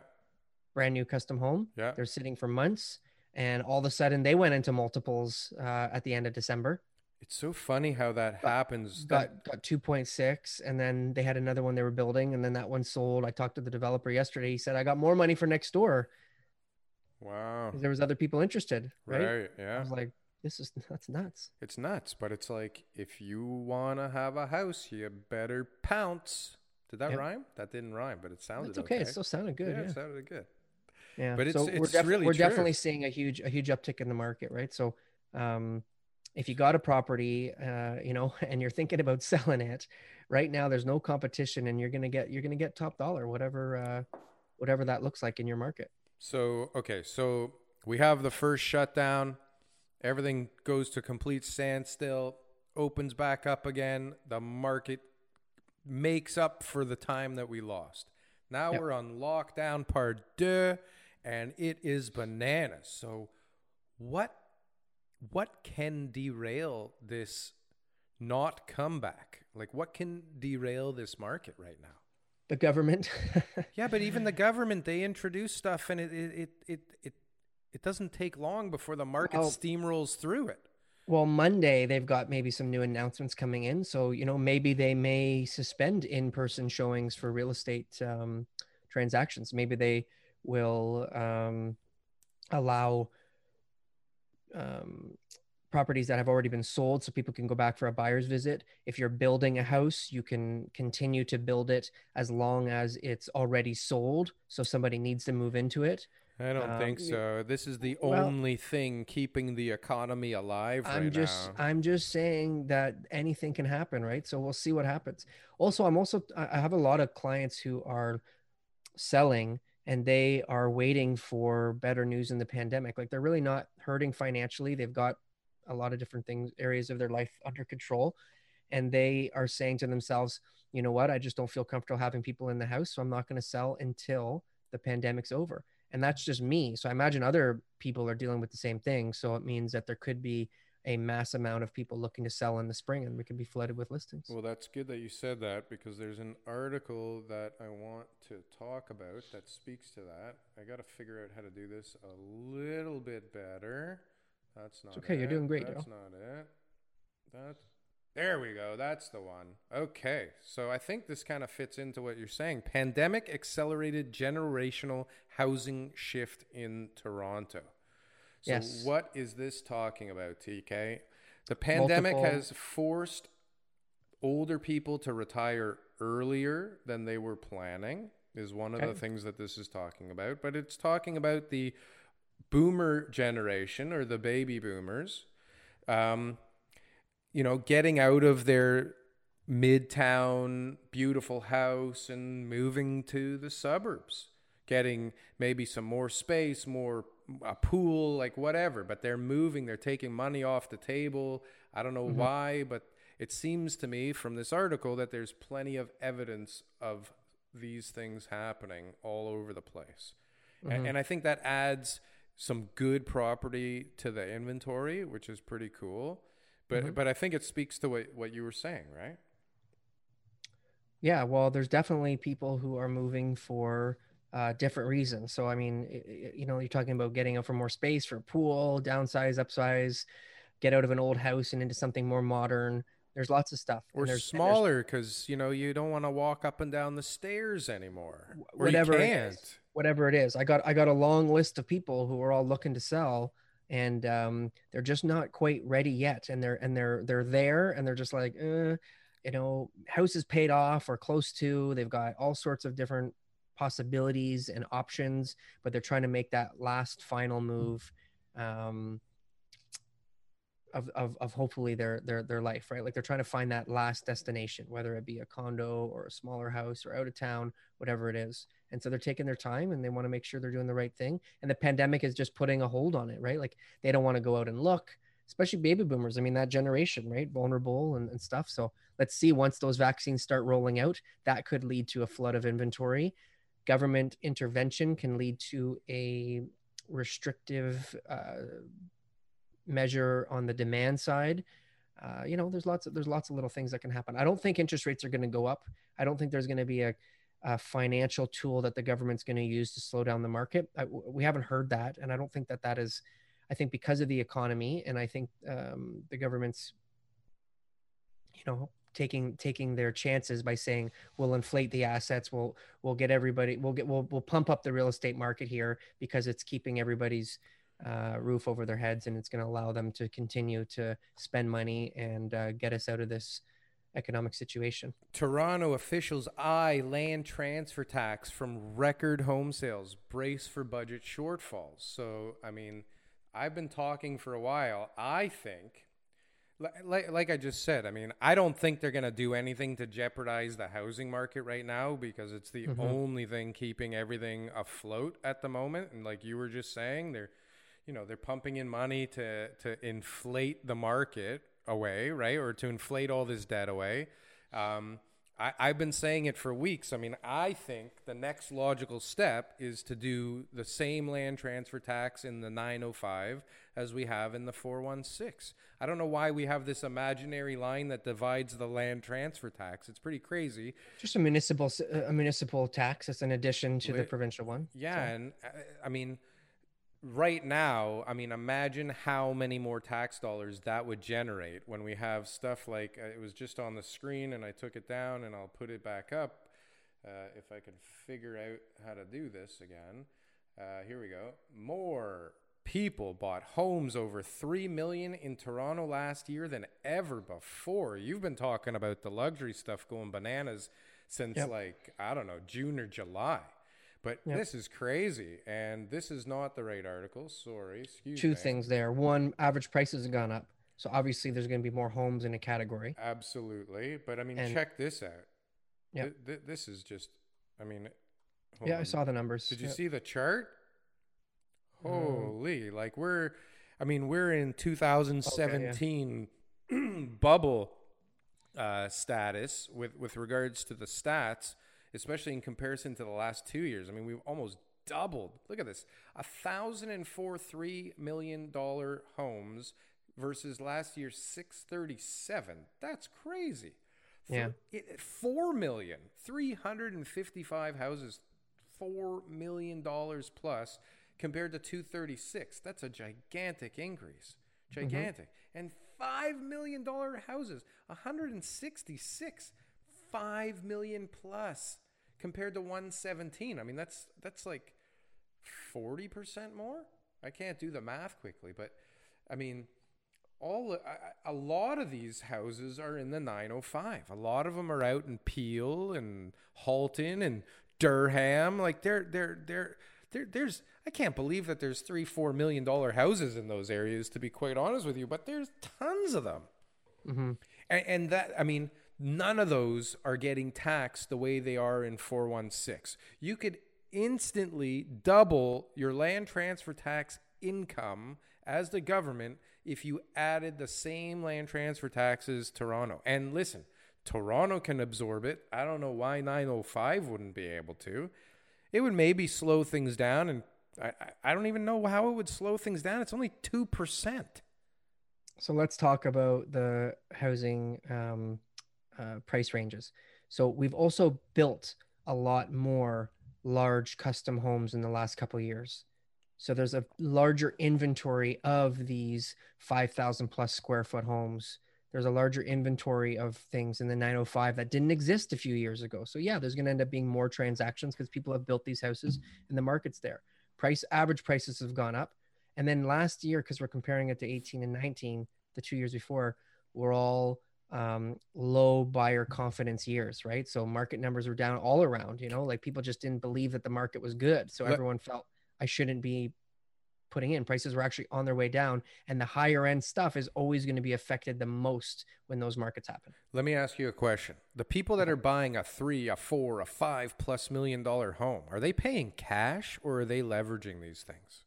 [SPEAKER 2] Brand new custom home.
[SPEAKER 1] Yeah.
[SPEAKER 2] They're sitting for months, and all of a sudden they went into multiples uh, at the end of December.
[SPEAKER 1] It's so funny how that happens.
[SPEAKER 2] Got
[SPEAKER 1] That,
[SPEAKER 2] got 2.6, and then they had another one they were building, and then that one sold. I talked to the developer yesterday. He said I got more money for next door
[SPEAKER 1] wow.
[SPEAKER 2] there was other people interested. Right?
[SPEAKER 1] Right.
[SPEAKER 2] I
[SPEAKER 1] Yeah.
[SPEAKER 2] was like, this is <laughs> that's nuts.
[SPEAKER 1] It's nuts, but it's like if you want to have a house, you better pounce. Did that
[SPEAKER 2] Yep.
[SPEAKER 1] rime? That didn't rhyme, but it sounded
[SPEAKER 2] It's okay. It still sounded good.
[SPEAKER 1] yeah,
[SPEAKER 2] Yeah.
[SPEAKER 1] it sounded good.
[SPEAKER 2] Yeah,
[SPEAKER 1] But it's-
[SPEAKER 2] so we're,
[SPEAKER 1] it's
[SPEAKER 2] def-
[SPEAKER 1] really
[SPEAKER 2] we're definitely seeing a huge a huge uptick in the market, right? So, um, if you got a property, uh, you know, <laughs> and you're thinking about selling it, right now there's no competition, and you're gonna get you're gonna get top dollar, whatever uh, whatever that looks like in your market.
[SPEAKER 1] So, okay, so we have the first shutdown. Everything goes to complete standstill, opens back up again. The market makes up for the time that we lost. Now
[SPEAKER 2] Yep.
[SPEAKER 1] we're on lockdown part deux, and it is bananas. So, what what can derail this not comeback? Like, what can derail this market right now?
[SPEAKER 2] The government, <laughs>
[SPEAKER 1] Yeah, but even the government they introduce stuff and it it it it it, it doesn't take long before the market
[SPEAKER 2] Well-
[SPEAKER 1] steamrolls through it.
[SPEAKER 2] well, Monday they've got maybe some new announcements coming in, so you know maybe they may suspend in-person showings for real estate um, transactions. Maybe they will um, allow um, properties that have already been sold so people can go back for a buyer's visit. If you're building a house, you can continue to build it as long as it's already sold. So somebody needs to move into it.
[SPEAKER 1] I don't
[SPEAKER 2] Um,
[SPEAKER 1] think so. This is the
[SPEAKER 2] well-
[SPEAKER 1] only thing keeping the economy alive
[SPEAKER 2] I'm
[SPEAKER 1] right
[SPEAKER 2] just
[SPEAKER 1] now.
[SPEAKER 2] I'm just saying that anything can happen, right? So we'll see what happens. Also, I'm also I I have a lot of clients who are selling and they are waiting for better news in the pandemic. Like they're really not hurting financially. They've got a lot of different things areas of their life under control and they are saying to themselves, you know what? I just don't feel comfortable having people in the house, so I'm not going to sell until the pandemic's over. And that's just me. So I imagine other people are dealing with the same thing. So it means that there could be a mass amount of people looking to sell in the spring and we could be flooded with listings.
[SPEAKER 1] Well, that's good that you said that because there's an article that I want to talk about that speaks to that. I got to figure out how to do this a little bit better. That's not it's
[SPEAKER 2] okay, you're doing great,
[SPEAKER 1] That's
[SPEAKER 2] Daryl.
[SPEAKER 1] not it. That there we go. That's the one. Okay. So I think this kind of fits into what you're saying. Pandemic accelerated generational housing shift in Toronto. So
[SPEAKER 2] Yes.
[SPEAKER 1] what is this talking about, TK? The pandemic
[SPEAKER 2] Multiple-
[SPEAKER 1] has forced older people to retire earlier than they were planning is one of the things that this is talking about but it's talking about the boomer generation or the baby boomers um, you know getting out of their midtown beautiful house and moving to the suburbs getting maybe some more space more a pool like whatever but they're moving they're taking money off the table. I don't know mm-hmm. why but it seems to me from this article that there's plenty of evidence of these things happening all over the place. A- mm-hmm. and, i think that adds some good property to the inventory which is pretty cool but but i think it speaks to what, what you were saying right
[SPEAKER 2] Yeah, well, there's definitely people who are moving for uh, different reasons. So, I mean, i- i- you know, you're talking about getting out for more space for a pool, downsize, upsize, get out of an old house and into something more modern. There's lots of stuff.
[SPEAKER 1] or smaller because you know you don't want to walk up and down the stairs anymore
[SPEAKER 2] whatever
[SPEAKER 1] can't
[SPEAKER 2] is. whatever it is. I got I got a long list of people who are all looking to sell, and um, they're just not quite ready yet. And they're and they're they're there, and they're just like, uh, you know, house is paid off or close to. They've got all sorts of different possibilities and options, but they're trying to make that last final move. Um, of, of, of hopefully their their their life right? Like they're trying to find that last destination whether it be a condo or a smaller house or out of town whatever it is. And so they're taking their time and they want to make sure they're doing the right thing. And the pandemic is just putting a hold on it right? Like they don't want to go out and look especially baby boomers. I mean that generation right? Vulnerable and, and stuff. So let's see once those vaccines start rolling out that could lead to a flood of inventory. Government intervention can lead to a restrictive uh, measure on the demand side uh, you know there's lots of there's lots of little things that can happen. I don't think interest rates are going to go up. I don't think there's going to be a, a financial tool that the government's going to use to slow down the market. I, we haven't heard that and i don't think that that is i think because of the economy and i think um, the government's you know taking taking their chances by saying we'll inflate the assets. We'll we'll get everybody we'll get we'll, we'll pump up the real estate market here because it's keeping everybody's uh, roof over their heads and it's going to allow them to continue to spend money and uh, get us out of this economic situation
[SPEAKER 1] Toronto officials eye land transfer tax from record home sales, brace for budget shortfalls. So, I mean, I've been talking for a while. I think, like, like I just said, I mean, I don't think they're going to do anything to jeopardize the housing market right now because it's the only thing keeping everything afloat at the moment. And like you were just saying, they're, you know, they're pumping in money to to inflate the market away, right, or to inflate all this debt away. Um, I, I've been saying it for weeks. I mean, I think the next logical step is to do the same land transfer tax in the 905 as we have in the 416. I don't know why we have this imaginary line that divides the land transfer tax. It's pretty crazy.
[SPEAKER 2] just a municipal a municipal tax as an addition to the provincial one
[SPEAKER 1] Yeah, and uh, I mean, right now, I mean, imagine how many more tax dollars that would generate when we have stuff like uh, it was just on the screen, and I took it down, and I'll put it back up uh, if I can figure out how to do this again. Uh, here we go. More people bought homes over 3 million in Toronto last year than ever before. You've been talking about the luxury stuff going bananas since
[SPEAKER 2] Yep.
[SPEAKER 1] like, I don't know, June or July. But
[SPEAKER 2] Yep.
[SPEAKER 1] this is crazy. And this is not the right article. Sorry. Excuse
[SPEAKER 2] Two
[SPEAKER 1] me.
[SPEAKER 2] things there. One, average prices have gone up. So obviously there's going to be more homes in a category.
[SPEAKER 1] Absolutely. But I mean,
[SPEAKER 2] And-
[SPEAKER 1] check this out.
[SPEAKER 2] Yep.
[SPEAKER 1] Th- th- this is just, I mean,
[SPEAKER 2] Yeah, I saw the numbers.
[SPEAKER 1] Did you
[SPEAKER 2] Yep.
[SPEAKER 1] see the chart?
[SPEAKER 2] Um,
[SPEAKER 1] Holy, like we're, I mean, we're in 2017 <clears throat> bubble uh, status with with regards to the stats, especially in comparison to the last two years. I mean, we've almost doubled. Look at this: a thousand and four three million dollar homes versus last year's 637. That's crazy.
[SPEAKER 2] Yeah.
[SPEAKER 1] Four million, 355 houses, four million dollars plus compared to 236. That's a gigantic increase. Mm-hmm. Gigantic. And five million dollar houses, 166, five million plus compared to 117. I mean, that's that's like 40% more. I can't do the math quickly, but I mean, all a, a lot of these houses are in the 905. A lot of them are out in Peel and Halton and Durham. Like they're they're they're there, there's I can't believe that there's three four million dollar houses in those areas. To be quite honest with you, but there's tons of them,
[SPEAKER 2] Mm-hmm.
[SPEAKER 1] and, and that I mean none of those are getting taxed the way they are in 416. You could instantly double your land transfer tax income as the government if you added the same land transfer taxes Toronto. And listen, Toronto can absorb it. I don't know why 905 wouldn't be able to. It would maybe slow things down and I, I- don't even know how it would slow things down. It's only 2%.
[SPEAKER 2] So let's talk about the housing um, uh, price ranges. So we've also built a lot more large custom homes in the last couple years. So there's a larger inventory of these 5,000 plus square foot homes. There's a larger inventory of things in the 905 that didn't exist a few years ago. So yeah, there's going to end up being more transactions because people have built these houses and the market's there. Price average prices have gone up. And then last year, because we're comparing it to 18 and 19, the two years before, we're all um, low buyer confidence years, right? So market numbers were down all around, you know, like people just didn't believe that the market was good. So everyone felt I shouldn't be putting in. Prices were actually on their way down. And the higher end stuff is always going to be affected the most when those markets happen.
[SPEAKER 1] Let me ask you a question. The people that are buying a three, a four, a five plus million dollar home, are they paying cash or are they leveraging these things?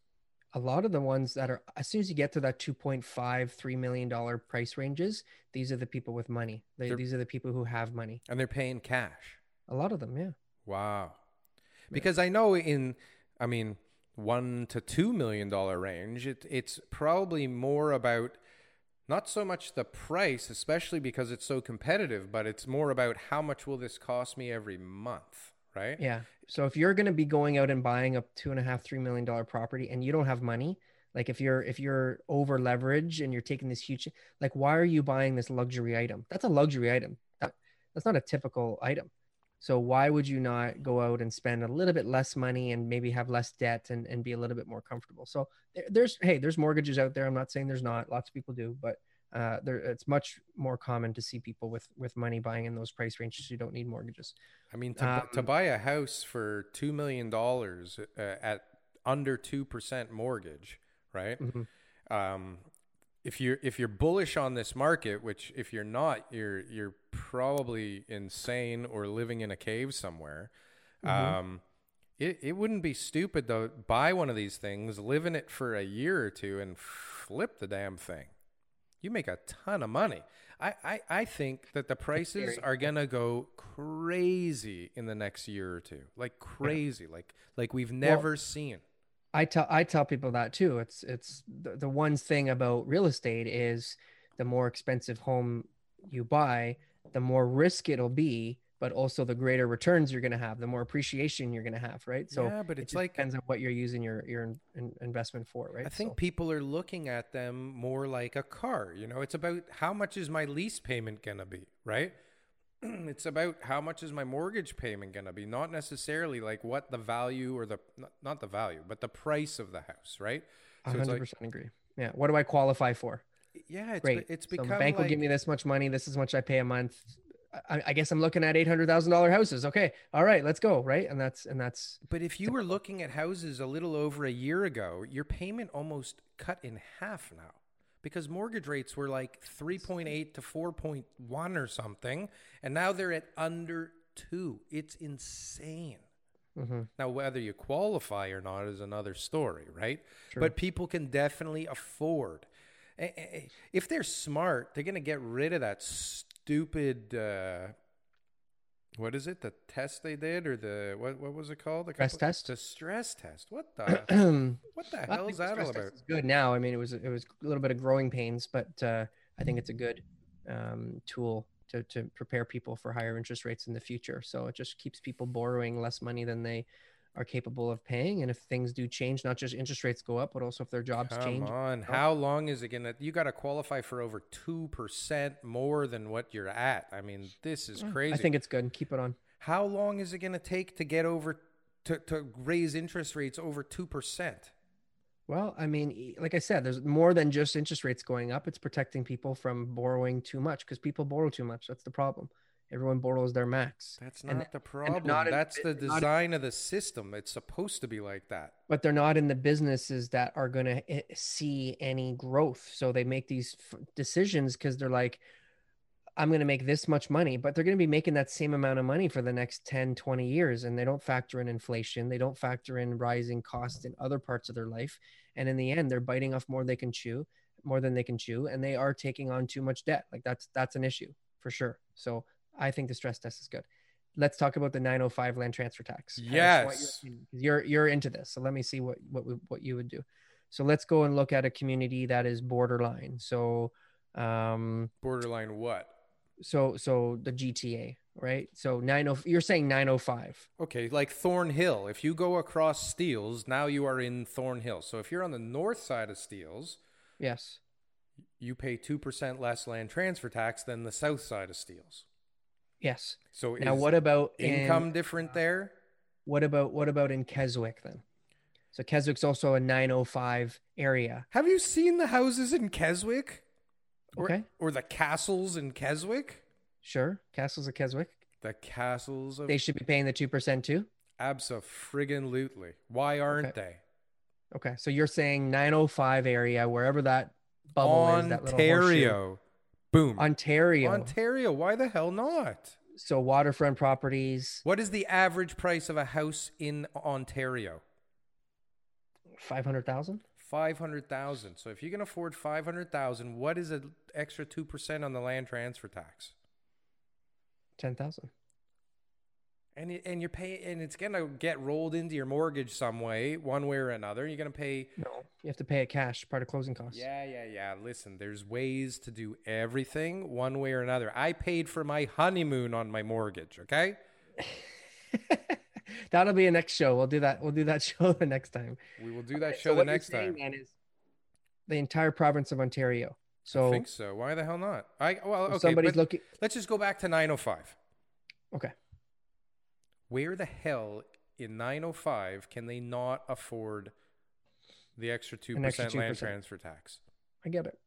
[SPEAKER 2] A lot of the ones that are as soon as you get to that 2.5 3 million dollar price ranges these are the people with money. They, these are the people who have money.
[SPEAKER 1] And they're paying cash.
[SPEAKER 2] a lot of them yeah.
[SPEAKER 1] Wow. Because I know in, I mean, one to two million dollar range, it, it's probably more about not so much the price, especially because it's so competitive, but it's more about how much will this cost me every month, right?
[SPEAKER 2] yeah. So if you're going to be going out and buying a two and a half three million dollar property and you don't have money like if you're if you're over leverage and you're taking this huge like why are you buying this luxury item? That's a luxury item. That, that's not a typical item. So why would you not go out and spend a little bit less money and maybe have less debt and, and be a little bit more comfortable? So there, there's hey there's mortgages out there. I'm not saying there's not. Lots of people do but uh, there, it's much more common to see people with with money buying in those price ranges who don't need mortgages
[SPEAKER 1] I mean, to, bu- to
[SPEAKER 2] Um,
[SPEAKER 1] buy a house for $2 million uh, at under 2% mortgage, right?
[SPEAKER 2] Mhm.
[SPEAKER 1] um, if you're if you're bullish on this market, which if you're not, you're you're probably insane or living in a cave somewhere.
[SPEAKER 2] Mhm.
[SPEAKER 1] Um, it it wouldn't be stupid to buy one of these things, live in it for a year or two, and flip the damn thing. You make a ton of money. I, I, I think that the prices are gonna go crazy in the next year or two, like crazy, like like we've never seen.
[SPEAKER 2] I tell I tell people that too. It's it's the, the one thing about real estate is the more expensive home you buy, the more risk it'll be, but also the greater returns you're going to have, the more appreciation you're going to have, right? So
[SPEAKER 1] yeah, but it's
[SPEAKER 2] just
[SPEAKER 1] like
[SPEAKER 2] depends on what you're using your your in, in- investment for, right?
[SPEAKER 1] I think
[SPEAKER 2] So-
[SPEAKER 1] people are looking at them more like a car. You know, it's about how much is my lease payment going to be, right? <clears throat> it's about how much is my mortgage payment going to be, not necessarily like what the value or the not, not the value, but the price of the house, right? So it's
[SPEAKER 2] hundred
[SPEAKER 1] like,
[SPEAKER 2] percent agree. Yeah. What do I qualify for?
[SPEAKER 1] yeah, it's,
[SPEAKER 2] Great.
[SPEAKER 1] be- it's
[SPEAKER 2] so
[SPEAKER 1] become
[SPEAKER 2] the bank will give me this much money. This is much I pay a month. I, I guess I'm looking at eight hundred thousand dollar houses. Okay. All right. Let's go. Right. And that's and that's
[SPEAKER 1] But if you were looking at houses a little over a year ago, your payment almost cut in half now because mortgage rates were like 3.8 to 4.1 or something, and now they're at under 2. It's insane.
[SPEAKER 2] mhm.
[SPEAKER 1] Now, whether you qualify or not is another story, right?
[SPEAKER 2] True.
[SPEAKER 1] But people can definitely afford. A- a- a- If they're smart, they're going to get rid of that stupid. Uh, what is it? The test they did, or the what? What was it called? The
[SPEAKER 2] Stress
[SPEAKER 1] couple-
[SPEAKER 2] test?
[SPEAKER 1] The stress test. What the? <clears throat> What the hell is that all about?
[SPEAKER 2] good now. I mean, it was it was a little bit of growing pains, but uh, I think it's a good um, tool to to prepare people for higher interest rates in the future. So it just keeps people borrowing less money than they are capable of paying. And if things do change, not just interest rates go up, but also if their jobs
[SPEAKER 1] Come
[SPEAKER 2] change.
[SPEAKER 1] on, oh. how long is it gonna? You got to qualify for over two percent more than what you're at. I mean, this is mm, crazy.
[SPEAKER 2] I think it's good. Keep it on.
[SPEAKER 1] How long is it going to take to get over to, to raise interest rates over 2%?
[SPEAKER 2] Well, I mean, like I said, there's more than just interest rates going up. It's protecting people from borrowing too much because people borrow too much. That's the problem. Everyone borrows their max.
[SPEAKER 1] That's
[SPEAKER 2] And-
[SPEAKER 1] not the problem.
[SPEAKER 2] not in-
[SPEAKER 1] That's the
[SPEAKER 2] they're in-
[SPEAKER 1] design of the system. It's supposed to be like that.
[SPEAKER 2] but they're not in the businesses that are going to eh, see any growth. So they make these f- decisions because they're like, I'm going to make this much money, but they're going to be making that same amount of money for the next 10, 20 years. And they don't factor in inflation. They don't factor in rising costs in other parts of their life. And in the end, they're biting off more they can chew, more than they can chew. And they are taking on too much debt. Like that's, that's an issue for sure. So I think the stress test is good. Let's talk about the 905 land transfer tax. I just want your
[SPEAKER 1] Yes.
[SPEAKER 2] You're you're into this, so let me see what what what you would do. So let's go and look at a community that is borderline. So, um,
[SPEAKER 1] Borderline what?
[SPEAKER 2] so so the GTA, right? So nine oh, you're saying 905.
[SPEAKER 1] Okay, like Thornhill. If you go across Steeles, now you are in Thornhill. So if you're on the north side of Steeles,
[SPEAKER 2] Yes.
[SPEAKER 1] you pay 2% less land transfer tax than the south side of Steeles.
[SPEAKER 2] Yes.
[SPEAKER 1] So
[SPEAKER 2] Now what about in-
[SPEAKER 1] income different there?
[SPEAKER 2] What about what about in Keswick then? So Keswick's also a 905 area.
[SPEAKER 1] Have you seen the houses in Keswick? Or,
[SPEAKER 2] Okay.
[SPEAKER 1] Or the castles in Keswick?
[SPEAKER 2] Sure, Castles of Keswick.
[SPEAKER 1] The castles of
[SPEAKER 2] They should be paying the two percent too.
[SPEAKER 1] Abso-friggin-lutely. Why aren't
[SPEAKER 2] Okay.
[SPEAKER 1] they?
[SPEAKER 2] Okay, so you're saying 905 area, wherever that bubble is, that little horseshoe.
[SPEAKER 1] Ontario. Boom.
[SPEAKER 2] Ontario.
[SPEAKER 1] Ontario. Why the hell not?
[SPEAKER 2] so waterfront properties,
[SPEAKER 1] What is the average price of a house in Ontario?
[SPEAKER 2] 500,000.
[SPEAKER 1] 500,000. So if you can afford 500,000, what is an extra 2% on the land transfer tax?
[SPEAKER 2] 10,000.
[SPEAKER 1] And it, and you're paying and it's going to get rolled into your mortgage some way, one way or another. You're going to pay
[SPEAKER 2] No, you have to pay it cash, part of closing costs.
[SPEAKER 1] Yeah, yeah, yeah. Listen, there's ways to do everything one way or another. I paid for my honeymoon on my mortgage, okay? <laughs>
[SPEAKER 2] That'll be a next show. We'll do that. We'll do that <laughs> show the next time.
[SPEAKER 1] We will do that
[SPEAKER 2] Okay,
[SPEAKER 1] show
[SPEAKER 2] so
[SPEAKER 1] the next time.
[SPEAKER 2] then is the entire province of Ontario. So
[SPEAKER 1] I think so. Why the hell not? I well, okay,
[SPEAKER 2] somebody's looking.
[SPEAKER 1] let's just go back to 905.
[SPEAKER 2] Okay.
[SPEAKER 1] Where the hell in 905 can they not afford the extra 2%
[SPEAKER 2] An extra
[SPEAKER 1] land
[SPEAKER 2] 2%.
[SPEAKER 1] transfer tax?
[SPEAKER 2] I get it.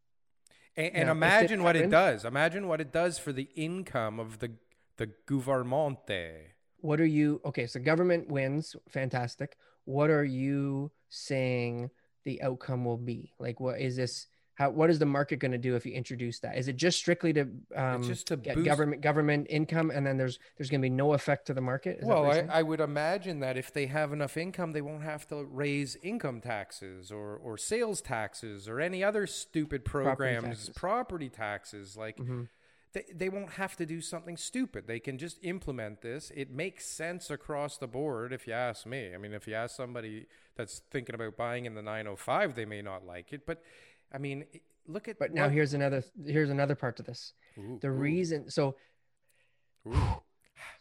[SPEAKER 1] And, and
[SPEAKER 2] if
[SPEAKER 1] imagine what it does. Imagine what it does for the income of the the gouvernemente.
[SPEAKER 2] What are you? Okay, so government wins. Fantastic. What are you saying the outcome will be? Like, what is this? How? What is the market going to do if you introduce that? Is it just strictly to um,
[SPEAKER 1] just to
[SPEAKER 2] get
[SPEAKER 1] boost-
[SPEAKER 2] government government income, and then there's there's going to be no effect to the market? Is
[SPEAKER 1] Well, I. I would imagine that if they have enough income, they won't have to raise income taxes or, or sales taxes or any other stupid programs,
[SPEAKER 2] taxes.
[SPEAKER 1] property taxes. Like,
[SPEAKER 2] Mhm.
[SPEAKER 1] they, they won't have to do something stupid. They can just implement this. It makes sense across the board, if you ask me. I mean, if you ask somebody that's thinking about buying in the 905, they may not like it. But, I mean, look at.
[SPEAKER 2] But now here's another here's another part to this.
[SPEAKER 1] Ooh,
[SPEAKER 2] The
[SPEAKER 1] ooh,
[SPEAKER 2] reason so
[SPEAKER 1] ooh.
[SPEAKER 2] so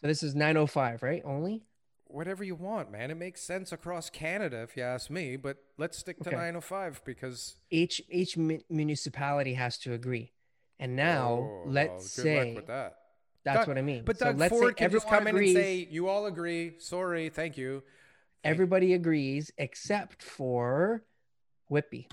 [SPEAKER 2] this is 905, right? Only?
[SPEAKER 1] whatever you want, man. It makes sense across Canada, if you ask me. But let's stick to
[SPEAKER 2] Okay.
[SPEAKER 1] 905 because
[SPEAKER 2] Each each mu- municipality has to agree. And now
[SPEAKER 1] Oh,
[SPEAKER 2] let's say
[SPEAKER 1] that.
[SPEAKER 2] that's
[SPEAKER 1] Doug-
[SPEAKER 2] what I mean.
[SPEAKER 1] But
[SPEAKER 2] So
[SPEAKER 1] Doug
[SPEAKER 2] let's say
[SPEAKER 1] Ford can just come in and say, "You all agree. Sorry, thank you."
[SPEAKER 2] everybody agrees except for Whitby.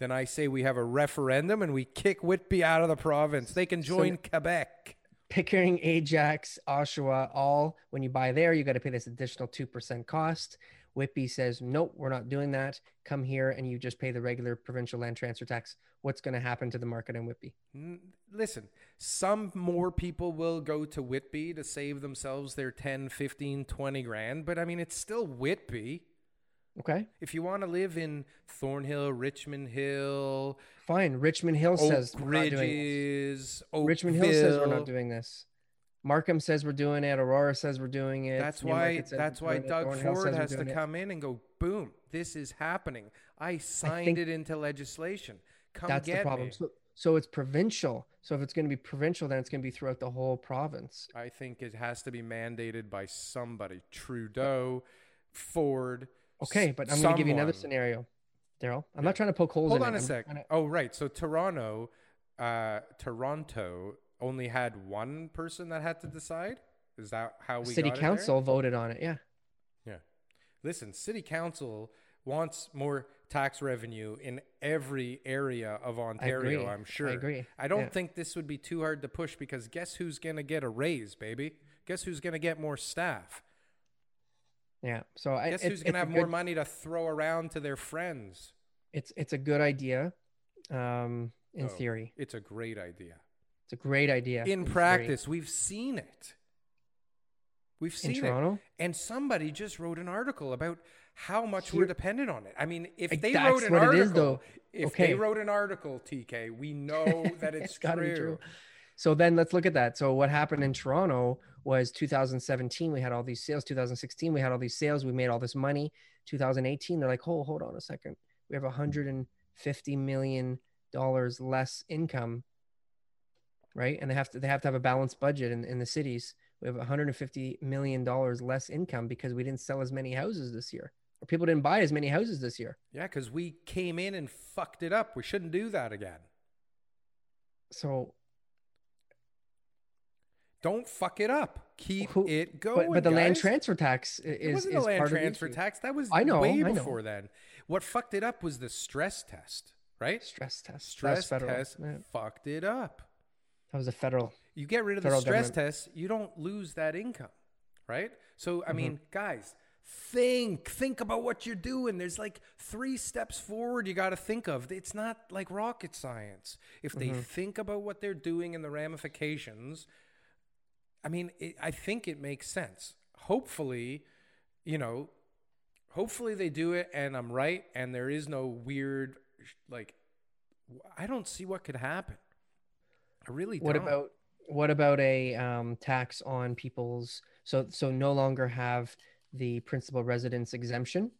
[SPEAKER 1] Then I say we have a referendum and we kick Whitby out of the province. They can
[SPEAKER 2] So-
[SPEAKER 1] join Quebec.
[SPEAKER 2] Pickering, Ajax, Oshawa, all when you buy there, you got to pay this additional 2% cost. Whitby says, nope, we're not doing that. Come here and you just pay the regular provincial land transfer tax. What's going to happen to the market in Whitby?
[SPEAKER 1] Listen, some more people will go to Whitby to save themselves their 10, 15, 20 grand, but I mean, it's still Whitby.
[SPEAKER 2] Okay,
[SPEAKER 1] If you want to live in Thornhill, Richmond Hill,
[SPEAKER 2] fine. Richmond Hill says
[SPEAKER 1] Oak
[SPEAKER 2] we're not doing this.
[SPEAKER 1] Ridges, Oakville,
[SPEAKER 2] Richmond Hill says we're not doing this. Markham says we're doing it. Aurora says we're doing it.
[SPEAKER 1] That's
[SPEAKER 2] Newmarket
[SPEAKER 1] why. That's why. Doug
[SPEAKER 2] Thornhill
[SPEAKER 1] Ford has to
[SPEAKER 2] doing it.
[SPEAKER 1] come in and go, boom, this is happening. I signed
[SPEAKER 2] think
[SPEAKER 1] it into legislation. Come
[SPEAKER 2] That's
[SPEAKER 1] get
[SPEAKER 2] the problem. So, so it's provincial. So if it's going to be provincial, then it's going to be throughout the whole province.
[SPEAKER 1] I think it has to be mandated by somebody. Trudeau, Ford.
[SPEAKER 2] Okay, but I'm going to give you another scenario, Daryl. I'm not trying to poke holes
[SPEAKER 1] Hold on
[SPEAKER 2] it.
[SPEAKER 1] a sec.
[SPEAKER 2] to-
[SPEAKER 1] Oh, right. So Toronto, uh, Toronto only had one person that had to decide. Is that how we
[SPEAKER 2] City
[SPEAKER 1] got it there?
[SPEAKER 2] council voted on it. Yeah.
[SPEAKER 1] Yeah. Listen, city council wants more tax revenue in every area of Ontario. I'm sure.
[SPEAKER 2] I agree.
[SPEAKER 1] I don't
[SPEAKER 2] Yeah.
[SPEAKER 1] think this would be too hard to push because guess who's going to get a raise, baby? Guess who's going to get more staff?
[SPEAKER 2] Yeah. So I,
[SPEAKER 1] Guess
[SPEAKER 2] it's,
[SPEAKER 1] who's going to have more
[SPEAKER 2] good-
[SPEAKER 1] money to throw around to their friends?
[SPEAKER 2] It's it's a good idea, um, in
[SPEAKER 1] Oh,
[SPEAKER 2] theory.
[SPEAKER 1] It's a great idea.
[SPEAKER 2] It's a great idea.
[SPEAKER 1] in
[SPEAKER 2] theory.
[SPEAKER 1] practice, we've seen it. We've
[SPEAKER 2] in
[SPEAKER 1] seen it.
[SPEAKER 2] Toronto.
[SPEAKER 1] And somebody just wrote an article about how much
[SPEAKER 2] Here-
[SPEAKER 1] we're dependent on it. I mean, if
[SPEAKER 2] Like,
[SPEAKER 1] they wrote an
[SPEAKER 2] what
[SPEAKER 1] article,
[SPEAKER 2] is, though.
[SPEAKER 1] if
[SPEAKER 2] Okay.
[SPEAKER 1] they wrote an article, TK, we <laughs> know that it's,
[SPEAKER 2] gotta
[SPEAKER 1] true.
[SPEAKER 2] be true. So then let's look at that. So what happened in Toronto was 2017 we had all these sales. 2016 we had all these sales. We made all this money. 2018 they're like, oh, hold on a second. We have 150 million dollars less income, right? And they have to they have to have a balanced budget in, in the cities. We have 150 million dollars less income because we didn't sell as many houses this year, or people didn't buy as many houses this year.
[SPEAKER 1] Yeah, because we came in and fucked it up. We shouldn't do that again.
[SPEAKER 2] So
[SPEAKER 1] Don't fuck it up. Keep
[SPEAKER 2] Who-
[SPEAKER 1] it going.
[SPEAKER 2] but, but the land transfer tax i-
[SPEAKER 1] It
[SPEAKER 2] is,
[SPEAKER 1] wasn't
[SPEAKER 2] is
[SPEAKER 1] a land transfer tax. That was
[SPEAKER 2] I know,
[SPEAKER 1] way
[SPEAKER 2] I know.
[SPEAKER 1] before then. What fucked it up was the stress test, right?
[SPEAKER 2] stress test.
[SPEAKER 1] Stress test
[SPEAKER 2] Yeah.
[SPEAKER 1] fucked it up.
[SPEAKER 2] That was a federal.
[SPEAKER 1] You get rid of the stress
[SPEAKER 2] government.
[SPEAKER 1] test, you don't lose that income, right? So,
[SPEAKER 2] Mm-hmm.
[SPEAKER 1] I mean, guys, think, think about what you're doing. There's like three steps forward you got to think of. It's not like rocket science. If they
[SPEAKER 2] Mm-hmm.
[SPEAKER 1] think about what they're doing and the ramifications, I mean, it, I think it makes sense. Hopefully, you know, hopefully they do it and I'm right and there is no weird, like, I don't see what could happen. I really
[SPEAKER 2] What
[SPEAKER 1] don't.
[SPEAKER 2] about what about a um, tax on people's so so no longer have the principal residence exemption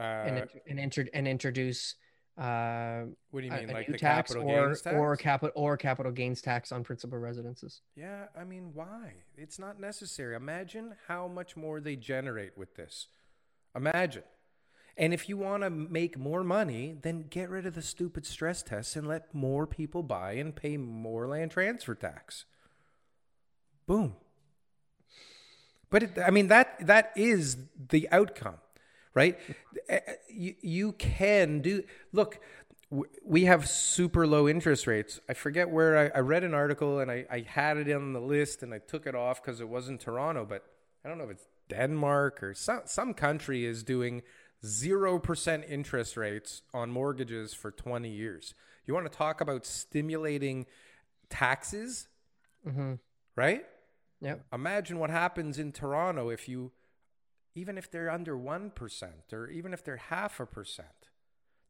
[SPEAKER 1] Uh,
[SPEAKER 2] and and, inter- and introduce uh,
[SPEAKER 1] what do you mean,
[SPEAKER 2] a
[SPEAKER 1] like
[SPEAKER 2] new
[SPEAKER 1] the
[SPEAKER 2] tax
[SPEAKER 1] capital
[SPEAKER 2] or
[SPEAKER 1] gains tax?
[SPEAKER 2] or capital or capital gains tax on principal residences.
[SPEAKER 1] yeah, I mean, why? It's not necessary. Imagine how much more they generate with this. Imagine. And if you want to make more money, then get rid of the stupid stress tests and let more people buy and pay more land transfer tax. Boom. But it, I mean that that is the outcome, right? Uh, You, you can do. Look, we have super low interest rates. I forget where I, I read an article and I, I had it on the list and I took it off because it wasn't Toronto, but I don't know if it's Denmark or some some country is doing zero percent interest rates on mortgages for twenty years. You want to talk about stimulating taxes,
[SPEAKER 2] Mm-hmm.
[SPEAKER 1] right?
[SPEAKER 2] Yeah.
[SPEAKER 1] Imagine what happens in Toronto if you, even if they're under 1% or even if they're half a percent.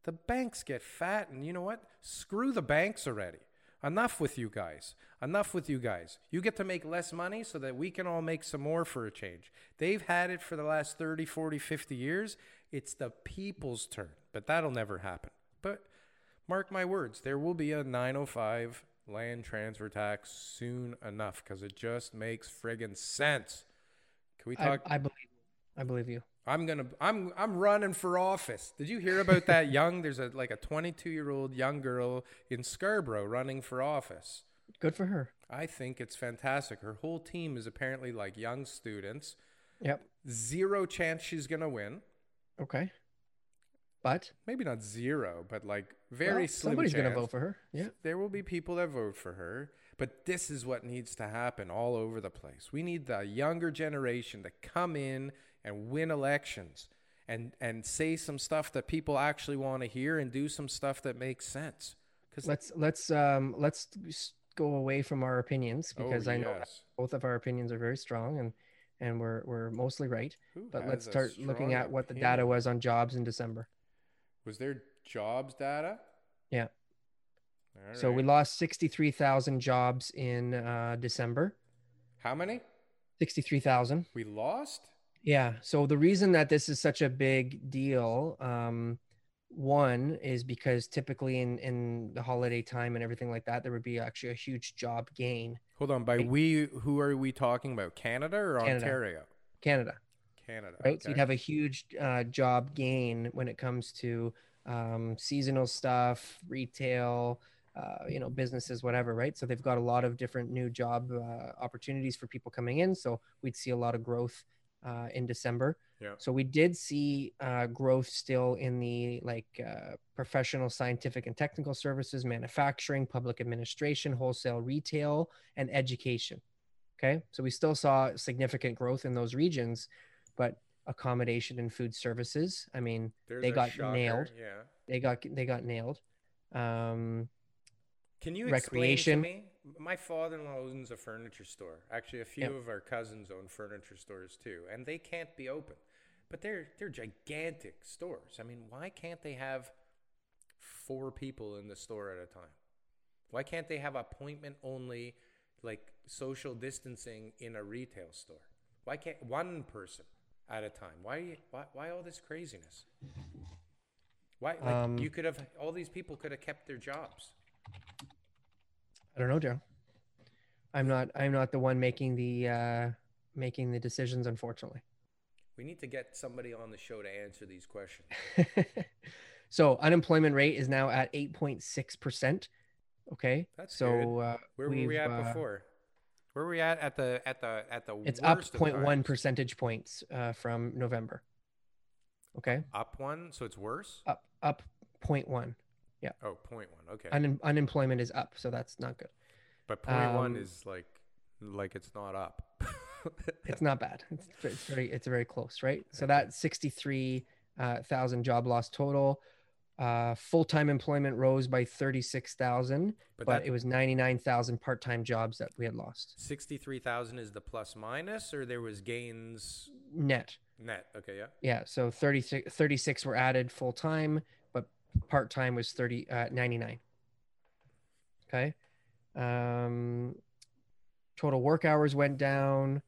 [SPEAKER 1] The banks get fat, and you know what? Screw the banks already. Enough with you guys. Enough with you guys. You get to make less money so that we can all make some more for a change. They've had it for the last 30, 40, 50 years. It's the people's turn, but that'll never happen. But mark my words, there will be a 905 land transfer tax soon enough because it just makes friggin' sense. Can we
[SPEAKER 2] I,
[SPEAKER 1] talk?
[SPEAKER 2] I believe I believe you.
[SPEAKER 1] I'm gonna. I'm. I'm running for office. Did you hear about that <laughs> young? There's a like a 22 year old young girl in Scarborough running for office.
[SPEAKER 2] Good for her.
[SPEAKER 1] I think it's fantastic. Her whole team is apparently like young students.
[SPEAKER 2] Yep.
[SPEAKER 1] Zero chance she's gonna win.
[SPEAKER 2] Okay. but
[SPEAKER 1] maybe not zero, but like very
[SPEAKER 2] well,
[SPEAKER 1] slim
[SPEAKER 2] somebody's going to vote for her. Yeah.
[SPEAKER 1] There will be people that vote for her, but this is what needs to happen all over the place. We need the younger generation to come in and win elections and and say some stuff that people actually want to hear and do some stuff that makes sense. Cuz
[SPEAKER 2] Let's let's um let's go away from our opinions because I know both of our opinions are very strong and and we're we're mostly right.
[SPEAKER 1] Who
[SPEAKER 2] But let's start looking at what the data was on jobs in December.
[SPEAKER 1] Was there jobs data?
[SPEAKER 2] Yeah.
[SPEAKER 1] All
[SPEAKER 2] So we lost 63,000 jobs in uh, December.
[SPEAKER 1] How many?
[SPEAKER 2] 63,000.
[SPEAKER 1] We lost?
[SPEAKER 2] Yeah. So the reason that this is such a big deal, um, one is because typically in, in the holiday time and everything like that, there would be actually a huge job gain.
[SPEAKER 1] Hold on, by
[SPEAKER 2] Right.
[SPEAKER 1] we who are we talking about? Canada or
[SPEAKER 2] Canada.
[SPEAKER 1] Ontario?
[SPEAKER 2] Canada,
[SPEAKER 1] Canada.
[SPEAKER 2] right? So you'd have a huge uh, job gain when it comes to um, seasonal stuff, retail, uh, you know, businesses, whatever, right? So they've got a lot of different new job uh, opportunities for people coming in. So we'd see a lot of growth uh, in December.
[SPEAKER 1] Yeah.
[SPEAKER 2] So we did see uh, growth still in the like uh, professional, scientific, and technical services, manufacturing, public administration, wholesale, retail, and education. Okay, so we still saw significant growth in those regions, but accommodation and food services. I mean,
[SPEAKER 1] There's
[SPEAKER 2] they got
[SPEAKER 1] shocker,
[SPEAKER 2] nailed.
[SPEAKER 1] Yeah.
[SPEAKER 2] they got they got nailed. Um,
[SPEAKER 1] Can you
[SPEAKER 2] Recreation.
[SPEAKER 1] Explain to me? My father-in-law owns a furniture store. Actually, a few
[SPEAKER 2] Yep.
[SPEAKER 1] of our cousins own furniture stores too, and they can't be open. But they're they're gigantic stores. I mean, why can't they have four people in the store at a time? Why can't they have appointment only, like social distancing in a retail store? Why can't one person at a time? Why why why all this craziness? Why like
[SPEAKER 2] Um,
[SPEAKER 1] you could have all these people could have kept their jobs.
[SPEAKER 2] I don't know, Joe. I'm not I'm not the one making the uh, making the decisions, unfortunately.
[SPEAKER 1] We need to get somebody on the show to answer these questions. <laughs>
[SPEAKER 2] so unemployment rate is now at 8.6 percent. Okay,
[SPEAKER 1] That's
[SPEAKER 2] so uh,
[SPEAKER 1] Where were we at
[SPEAKER 2] uh,
[SPEAKER 1] before? Where were we at at the at the at the
[SPEAKER 2] It's up
[SPEAKER 1] worst of
[SPEAKER 2] 0.1 percentage points uh, from November. Okay,
[SPEAKER 1] Up one, so it's worse.
[SPEAKER 2] up up 0.1.
[SPEAKER 1] Oh, point one. Okay,
[SPEAKER 2] Un- unemployment is up, so that's not good.
[SPEAKER 1] but point one
[SPEAKER 2] um,
[SPEAKER 1] is like like it's not up. <laughs>
[SPEAKER 2] It's not bad. It's, it's very it's very close, right? So that 63 uh, thousand job loss total. Uh, Full time employment rose by 36,000,
[SPEAKER 1] but
[SPEAKER 2] but
[SPEAKER 1] that
[SPEAKER 2] it was 99,000 part time jobs that we had lost
[SPEAKER 1] sixty-three thousand is the plus minus, or there was gains
[SPEAKER 2] net.
[SPEAKER 1] net. Okay, yeah.
[SPEAKER 2] Yeah, so 36, 36 were added full time, but part time was 30 uh, 99. Okay. Um, total work hours went down.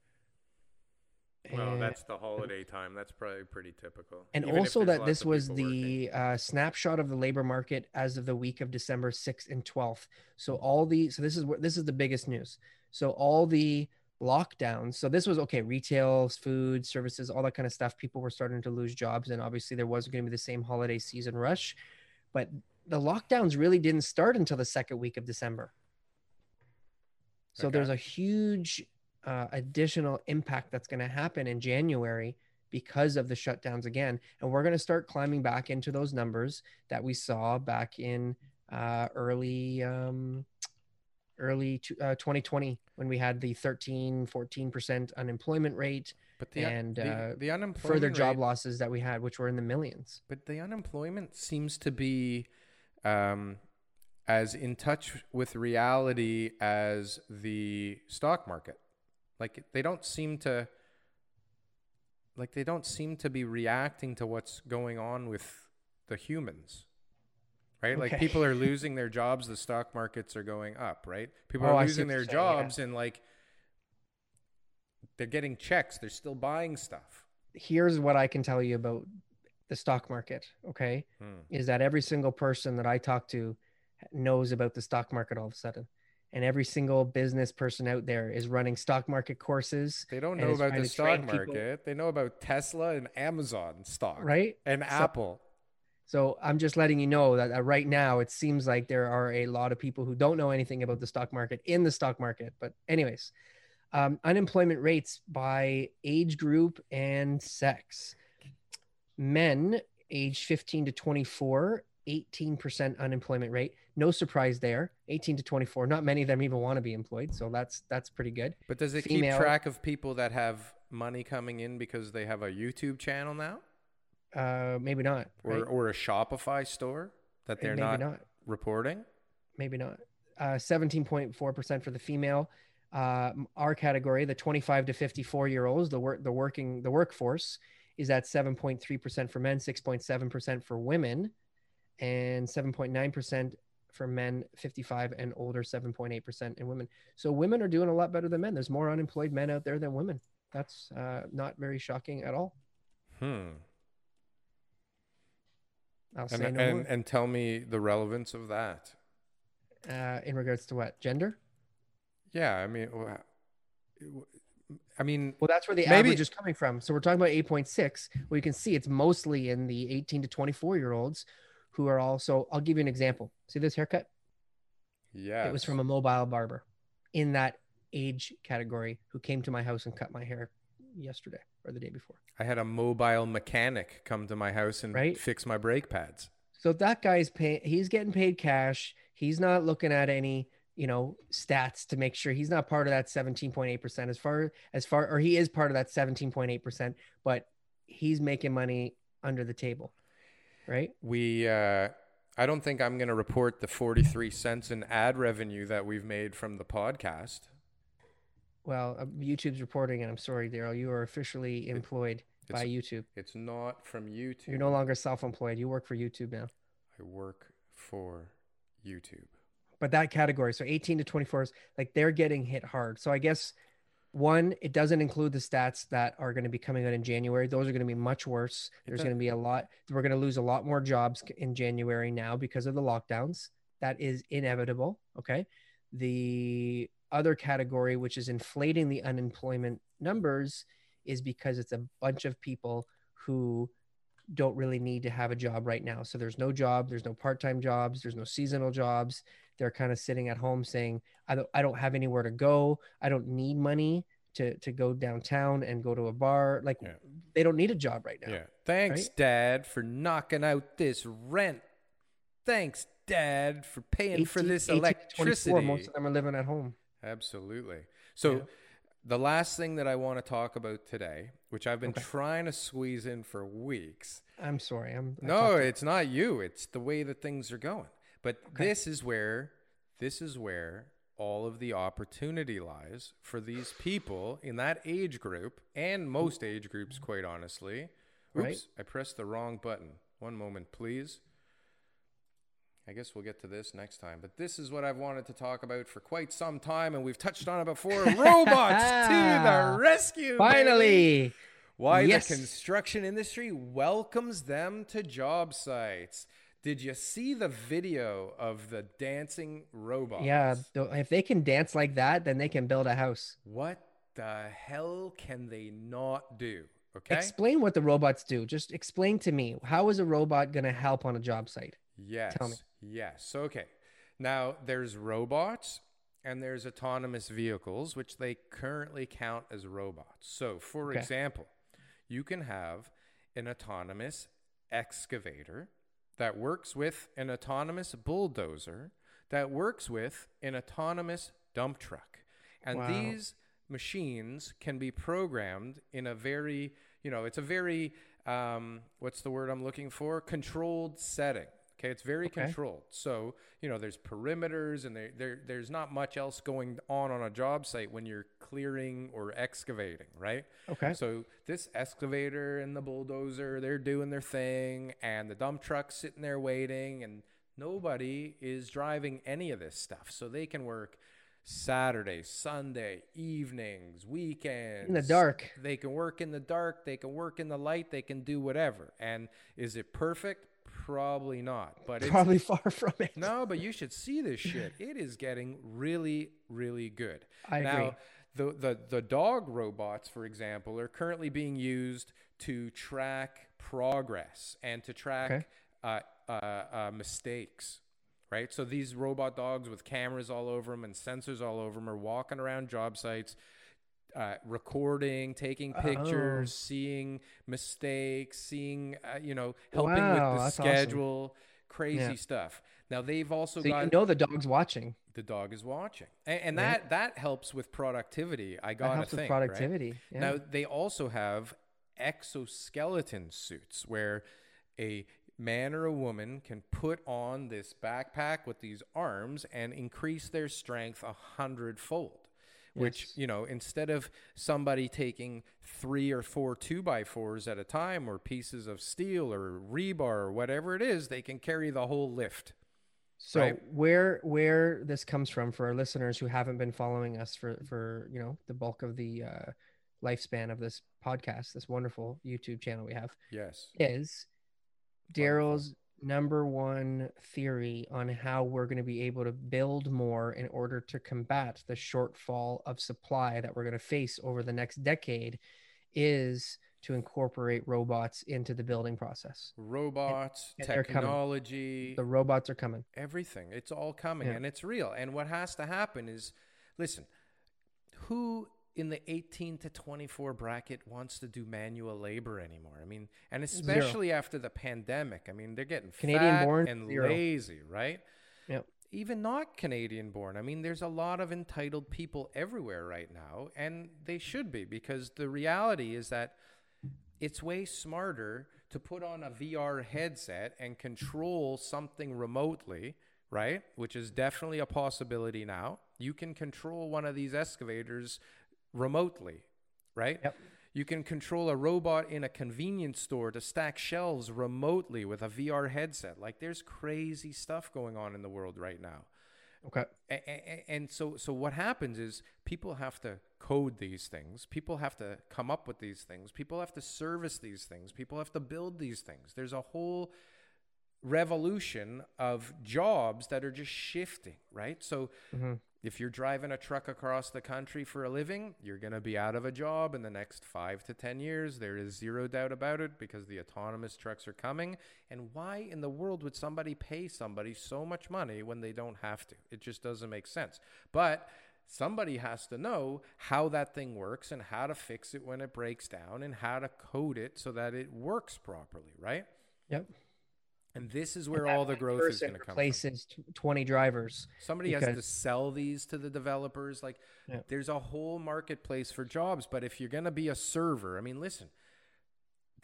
[SPEAKER 1] Well, that's the holiday time. That's probably pretty typical.
[SPEAKER 2] and
[SPEAKER 1] even
[SPEAKER 2] also that this was the uh, snapshot of the labor market as of the week of December 6th and 12th. So all the so this is what this is the biggest news. So all the lockdowns. So this was okay, retail, food, services, all that kind of stuff. People were starting to lose jobs, and obviously there wasn't going to be the same holiday season rush. But the lockdowns really didn't start until the second week of December. So
[SPEAKER 1] Okay.
[SPEAKER 2] there's a huge uh, additional impact that's going to happen in January because of the shutdowns again. And we're going to start climbing back into those numbers that we saw back in uh, early um, early to, uh, 2020 when we had the 13, 14% unemployment rate,
[SPEAKER 1] but the,
[SPEAKER 2] and,
[SPEAKER 1] the,
[SPEAKER 2] uh,
[SPEAKER 1] the unemployment
[SPEAKER 2] further job
[SPEAKER 1] rate-
[SPEAKER 2] losses that we had, which were in the millions.
[SPEAKER 1] But the unemployment seems to be um, as in touch with reality as the stock market. Like they don't seem to like they don't seem to be reacting to what's going on with the humans. Right? Like people are <laughs> losing their jobs, the stock markets are going up, right? People
[SPEAKER 2] Oh,
[SPEAKER 1] are losing their
[SPEAKER 2] saying, yeah.
[SPEAKER 1] jobs and like they're getting checks, they're still buying stuff.
[SPEAKER 2] Here's what I can tell you about the stock market. Okay.
[SPEAKER 1] Hmm.
[SPEAKER 2] is that every single person that I talk to knows about the stock market all of a sudden. And every single business person out there is running stock market courses,
[SPEAKER 1] They don't know about the stock
[SPEAKER 2] train people-
[SPEAKER 1] market. They know about Tesla and Amazon stock,
[SPEAKER 2] right?
[SPEAKER 1] And
[SPEAKER 2] So-
[SPEAKER 1] Apple.
[SPEAKER 2] So I'm just letting you know that uh, right now it seems like there are a lot of people who don't know anything about the stock market in the stock market. But, anyways, um, unemployment rates by age group and sex. Men age 15 to 24, 18% unemployment rate. No surprise there. 18 to 24. Not many of them even want to be employed, so that's that's pretty good.
[SPEAKER 1] But does it
[SPEAKER 2] Female-
[SPEAKER 1] keep track of people that have money coming in because they have a YouTube channel now,
[SPEAKER 2] Uh, maybe not.
[SPEAKER 1] or
[SPEAKER 2] right?
[SPEAKER 1] or a Shopify store that they're
[SPEAKER 2] maybe
[SPEAKER 1] not,
[SPEAKER 2] not.
[SPEAKER 1] reporting?
[SPEAKER 2] maybe not. Uh, 17.4% for the female. Uh, our category, the 25 to 54 year olds, the work, the working, the workforce is at 7.3% for men, 6.7% for women, and 7.9% for men 55 and older, 7.8% in women. So women are doing a lot better than men. There's more unemployed men out there than women. That's uh, not very shocking at all.
[SPEAKER 1] Hmm.
[SPEAKER 2] I'll
[SPEAKER 1] And
[SPEAKER 2] say no
[SPEAKER 1] and,
[SPEAKER 2] more.
[SPEAKER 1] and tell me the relevance of that.
[SPEAKER 2] Uh, in regards to what gender?
[SPEAKER 1] Yeah, I mean, I mean,
[SPEAKER 2] Well, that's where the
[SPEAKER 1] Maybe-
[SPEAKER 2] average is coming from. So we're talking about 8.6. Well, you can see it's mostly in the 18 to 24 year olds who are also, I'll give you an example. See this haircut?
[SPEAKER 1] yeah,
[SPEAKER 2] It was from a mobile barber in that age category who came to my house and cut my hair yesterday or the day before.
[SPEAKER 1] I had a mobile mechanic come to my house and
[SPEAKER 2] Right?
[SPEAKER 1] fix my brake pads.
[SPEAKER 2] So that guy's paying, he's getting paid cash. He's not looking at any, you know, stats to make sure he's not part of that 17.8% as far as far, or he is part of that 17.8%, but he's making money under the table. Right.
[SPEAKER 1] We, uh, I don't think I'm going to report the 43 cents in ad revenue that we've made from the podcast.
[SPEAKER 2] Well, uh, YouTube's reporting, and I'm sorry, Daryl, you are officially employed by YouTube.
[SPEAKER 1] It's not from YouTube.
[SPEAKER 2] You're no longer self-employed. You work for YouTube now.
[SPEAKER 1] I work for YouTube.
[SPEAKER 2] But that category, so 18 to 24 is like they're getting hit hard. So I guess one, it doesn't include the stats that are going to be coming out in January. Those are going to be much worse. There's going to be a lot. We're going to lose a lot more jobs in January now because of the lockdowns. That is inevitable. Okay. The other category, which is inflating the unemployment numbers, is because it's a bunch of people who don't really need to have a job right now. So there's no job, there's no part-time jobs, there's no seasonal jobs. They're kind of sitting at home saying, I don't I don't have anywhere to go. I don't need money to to go downtown and go to a bar. Like
[SPEAKER 1] Yeah.
[SPEAKER 2] they don't need a job right now.
[SPEAKER 1] Yeah. Thanks,
[SPEAKER 2] Right?
[SPEAKER 1] Dad, for knocking out this rent. Thanks, Dad, for paying for this
[SPEAKER 2] 18 to 24,
[SPEAKER 1] electricity.
[SPEAKER 2] most of them are living at home.
[SPEAKER 1] Absolutely. So,
[SPEAKER 2] Yeah.
[SPEAKER 1] the last thing that I want to talk about today, which I've been
[SPEAKER 2] Okay.
[SPEAKER 1] trying to squeeze in for weeks.
[SPEAKER 2] I'm sorry. I'm I
[SPEAKER 1] No, it's not you. It's the way that things are going. But this is where this is where all of the opportunity lies for these people in that age group and most age groups, quite honestly. Oops,
[SPEAKER 2] Right.
[SPEAKER 1] I pressed the wrong button. One moment, please. I guess we'll get to this next time. But this is what I've wanted to talk about for quite some time, and we've touched on it before. <laughs> Robots to the <laughs> rescue! baby!
[SPEAKER 2] finally.
[SPEAKER 1] Why
[SPEAKER 2] Yes.
[SPEAKER 1] the construction industry welcomes them to job sites. Did you see the video of the dancing robots?
[SPEAKER 2] Yeah, if they can dance like that, then they can build a house.
[SPEAKER 1] What the hell can they not do? Okay.
[SPEAKER 2] Explain what the robots do. Just explain to me how is a robot going to help on a job site?
[SPEAKER 1] yes.
[SPEAKER 2] Tell me.
[SPEAKER 1] Yes. Okay. Now there's robots and there's autonomous vehicles, which they currently count as robots. So, for
[SPEAKER 2] Okay.
[SPEAKER 1] example, you can have an autonomous excavator that works with an autonomous bulldozer that works with an autonomous dump truck. And
[SPEAKER 2] Wow.
[SPEAKER 1] these machines can be programmed in a very, you know, it's a very, um, what's the word I'm looking for? Controlled setting. Okay, it's very
[SPEAKER 2] Okay.
[SPEAKER 1] controlled. So, you know, there's perimeters and there, there, there's not much else going on on a job site when you're clearing or excavating, right?
[SPEAKER 2] Okay.
[SPEAKER 1] So this excavator and the bulldozer, they're doing their thing, and the dump truck's sitting there waiting, and nobody is driving any of this stuff. So they can work Saturday, Sunday, evenings, weekends.
[SPEAKER 2] In the dark.
[SPEAKER 1] They can work in the dark, they can work in the light, they can do whatever. And is it perfect? Probably not. But it's
[SPEAKER 2] Probably far from it.
[SPEAKER 1] no, but you should see this shit. <laughs> It is getting really, really good.
[SPEAKER 2] I
[SPEAKER 1] now,
[SPEAKER 2] agree.
[SPEAKER 1] the, the the dog robots, for example, are currently being used to track progress and to track
[SPEAKER 2] Okay.
[SPEAKER 1] uh, uh, uh, mistakes. Right. So these robot dogs with cameras all over them and sensors all over them are walking around job sites, uh, recording, taking pictures, seeing mistakes, seeing uh, you know helping
[SPEAKER 2] Wow,
[SPEAKER 1] with the
[SPEAKER 2] that's awesome.
[SPEAKER 1] schedule, crazy
[SPEAKER 2] Yeah.
[SPEAKER 1] stuff. Now they've also
[SPEAKER 2] So
[SPEAKER 1] got
[SPEAKER 2] you know the dog's watching.
[SPEAKER 1] the dog is watching, and, and
[SPEAKER 2] Right.
[SPEAKER 1] that that helps with productivity. I
[SPEAKER 2] helps with
[SPEAKER 1] think, right?
[SPEAKER 2] productivity. Yeah.
[SPEAKER 1] Now they also have exoskeleton suits where a man or a woman can put on this backpack with these arms and increase their strength a hundredfold. Which
[SPEAKER 2] Yes.
[SPEAKER 1] you know, instead of somebody taking three or four two by fours at a time, or pieces of steel or rebar or whatever it is, they can carry the whole lift.
[SPEAKER 2] So
[SPEAKER 1] right?
[SPEAKER 2] where where this comes from for our listeners who haven't been following us for for you know the bulk of the uh, lifespan of this podcast, this wonderful YouTube channel we have,
[SPEAKER 1] Yes.
[SPEAKER 2] is Daryl's number one theory on how we're going to be able to build more in order to combat the shortfall of supply that we're going to face over the next decade is to incorporate robots into the building process.
[SPEAKER 1] Robots,
[SPEAKER 2] and they're
[SPEAKER 1] technology,
[SPEAKER 2] The robots are coming.
[SPEAKER 1] everything. It's all coming
[SPEAKER 2] Yeah.
[SPEAKER 1] and it's real. And what has to happen is listen, who in the 18 to 24 bracket wants to do manual labor anymore? I mean, and especially after the pandemic. I mean, they're getting
[SPEAKER 2] Canadian
[SPEAKER 1] fat
[SPEAKER 2] born,
[SPEAKER 1] and
[SPEAKER 2] zero.
[SPEAKER 1] lazy, right?
[SPEAKER 2] Yep.
[SPEAKER 1] Even not Canadian born. I mean, there's a lot of entitled people everywhere right now, and they should be because the reality is that it's way smarter to put on a VR headset and control something remotely, right? Which is definitely a possibility now. You can control one of these excavators remotely, right?
[SPEAKER 2] Yep.
[SPEAKER 1] You can control a robot in a convenience store to stack shelves remotely with a VR headset. Like there's crazy stuff going on in the world right now.
[SPEAKER 2] Okay.
[SPEAKER 1] And so so what happens is people have to code these things people have to come up with these things people have to service these things people have to build these things there's a whole revolution of jobs that are just shifting right so
[SPEAKER 2] Mhm.
[SPEAKER 1] If you're driving a truck across the country for a living you're going to be out of a job in the next 5 to 10 years. There is zero doubt about it because the autonomous trucks are coming. And why in the world would somebody pay somebody so much money when they don't have to? It just doesn't make sense. But somebody has to know how that thing works and how to fix it when it breaks down and how to code it so that it works properly right?
[SPEAKER 2] Yep.
[SPEAKER 1] And this is where all the growth is going to come
[SPEAKER 2] Places 20 drivers.
[SPEAKER 1] Somebody has to sell these to the developers. Like,
[SPEAKER 2] Yeah.
[SPEAKER 1] there's a whole marketplace for jobs. But if you're going to be a server, I mean, listen,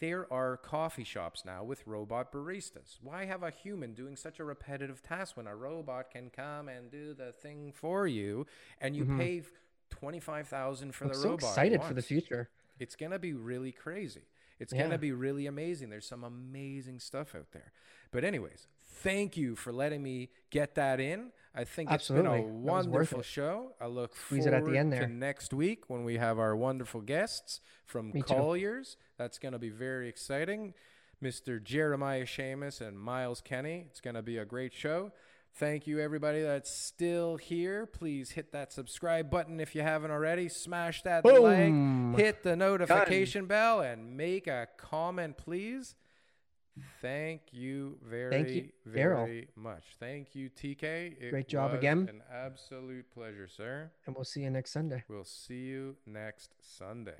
[SPEAKER 1] there are coffee shops now with robot baristas. Why have a human doing such a repetitive task when a robot can come and do the thing for you and you mm-hmm. pay twenty five thousand for
[SPEAKER 2] I'm
[SPEAKER 1] the
[SPEAKER 2] so
[SPEAKER 1] robot?
[SPEAKER 2] excited for the future.
[SPEAKER 1] It's gonna be really crazy. It's
[SPEAKER 2] Yeah.
[SPEAKER 1] gonna be really amazing. There's some amazing stuff out there. But anyways, thank you for letting me get that in. I think
[SPEAKER 2] Absolutely.
[SPEAKER 1] it's been a wonderful show. I look
[SPEAKER 2] Squeeze
[SPEAKER 1] forward
[SPEAKER 2] it at the end
[SPEAKER 1] to next week when we have our wonderful guests from
[SPEAKER 2] Me too.
[SPEAKER 1] Colliers. That's gonna be very exciting. Mr. Jeremiah Seamus and Miles Kenny. It's gonna be a great show. Thank you, everybody that's still here. Please hit that subscribe button if you haven't already. Smash that
[SPEAKER 2] Boom.
[SPEAKER 1] like, hit the notification bell, and make a comment, please. Thank you very,
[SPEAKER 2] Thank you,
[SPEAKER 1] very much. Thank you, TK. It
[SPEAKER 2] Great job again.
[SPEAKER 1] An absolute pleasure, sir.
[SPEAKER 2] And we'll see you next Sunday.
[SPEAKER 1] We'll see you next Sunday.